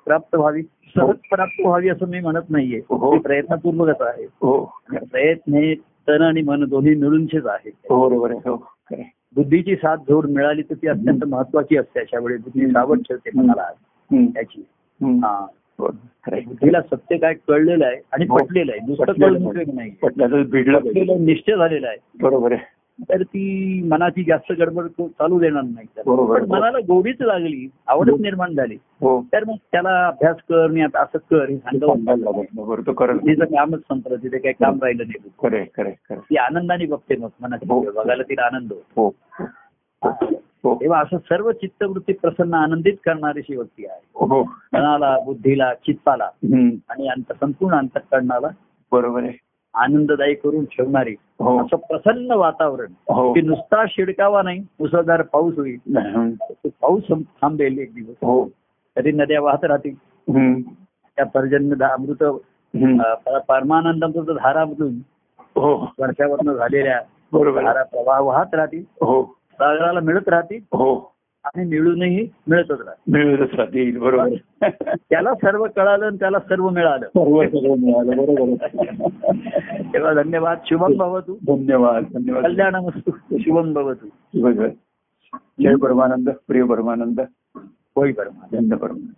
प्राप्त व्हावी. सहज प्राप्त व्हावी असं मी म्हणत नाहीये. प्रयत्नपूर्वकच आहे. हो प्रयत्न हे तन आणि मन दोन्ही मिळूनचेच आहे हो बरोबर आहे. हो आहे. बुद्धीची साथ जोड मिळाली तर ती अत्यंत महत्वाची असते अशा वेळी बुद्धी सावध ठेवते मनाला. त्याची. हा. बुद्धीला सत्य काय कळलेलं आहे आणि. पटलेलं आहे. दुसरं कळून नाही. निश्चय झालेला आहे. बरोबर आहे. तर ती मनाची जास्त गडबड चालू देणार नाही. पण मनाला गोडीच लागली आवडच निर्माण झाली. हो. तर मग त्याला अभ्यास कर मी आता असं कर हे सांगावं. तिचं कामच संपलं तिथे काही काम राहिलं नाही. ती आनंदाने बघते मग मनाची हो. बघायला तिला आनंद होतो. हो. हो. हो. हो तेव्हा असं सर्व चित्तवृत्ती प्रसन्न आनंदित करणारी शी व्यक्ती आहे. हो. मनाला बुद्धीला चित्ताला. आणि संपूर्ण अंतकरणाला बरोबर आहे. आनंददायी करून ठेवणारी हो. असं प्रसन्न वातावरण. हो. की नुसता शिडकावा नाही मुसळधार पाऊस होईल. पाऊस थांबेल एक दिवस. हो. तरी नद्या वाहत राहतील. त्या पर्जन्य अमृत परमानंदामृत धारामधून हो. वर्षावरनं झालेल्या. धारा प्रवाह वाहत राहतील. हो. सागराला मिळत राहतील. हो. आणि मिळूनही मिळतच राहतील मिळतच राहतील बरोबर. त्याला सर्व कळालं आणि त्याला सर्व मिळालं. सर्व सगळं मिळालं बरोबर. तेव्हा धन्यवाद. शुभम भवतु धन्यवाद धन्यवाद. कल्याणमस्तु शुभम भवतु जय परमानंद प्रिय परमानंद. होय बरं धन्य परमानंद.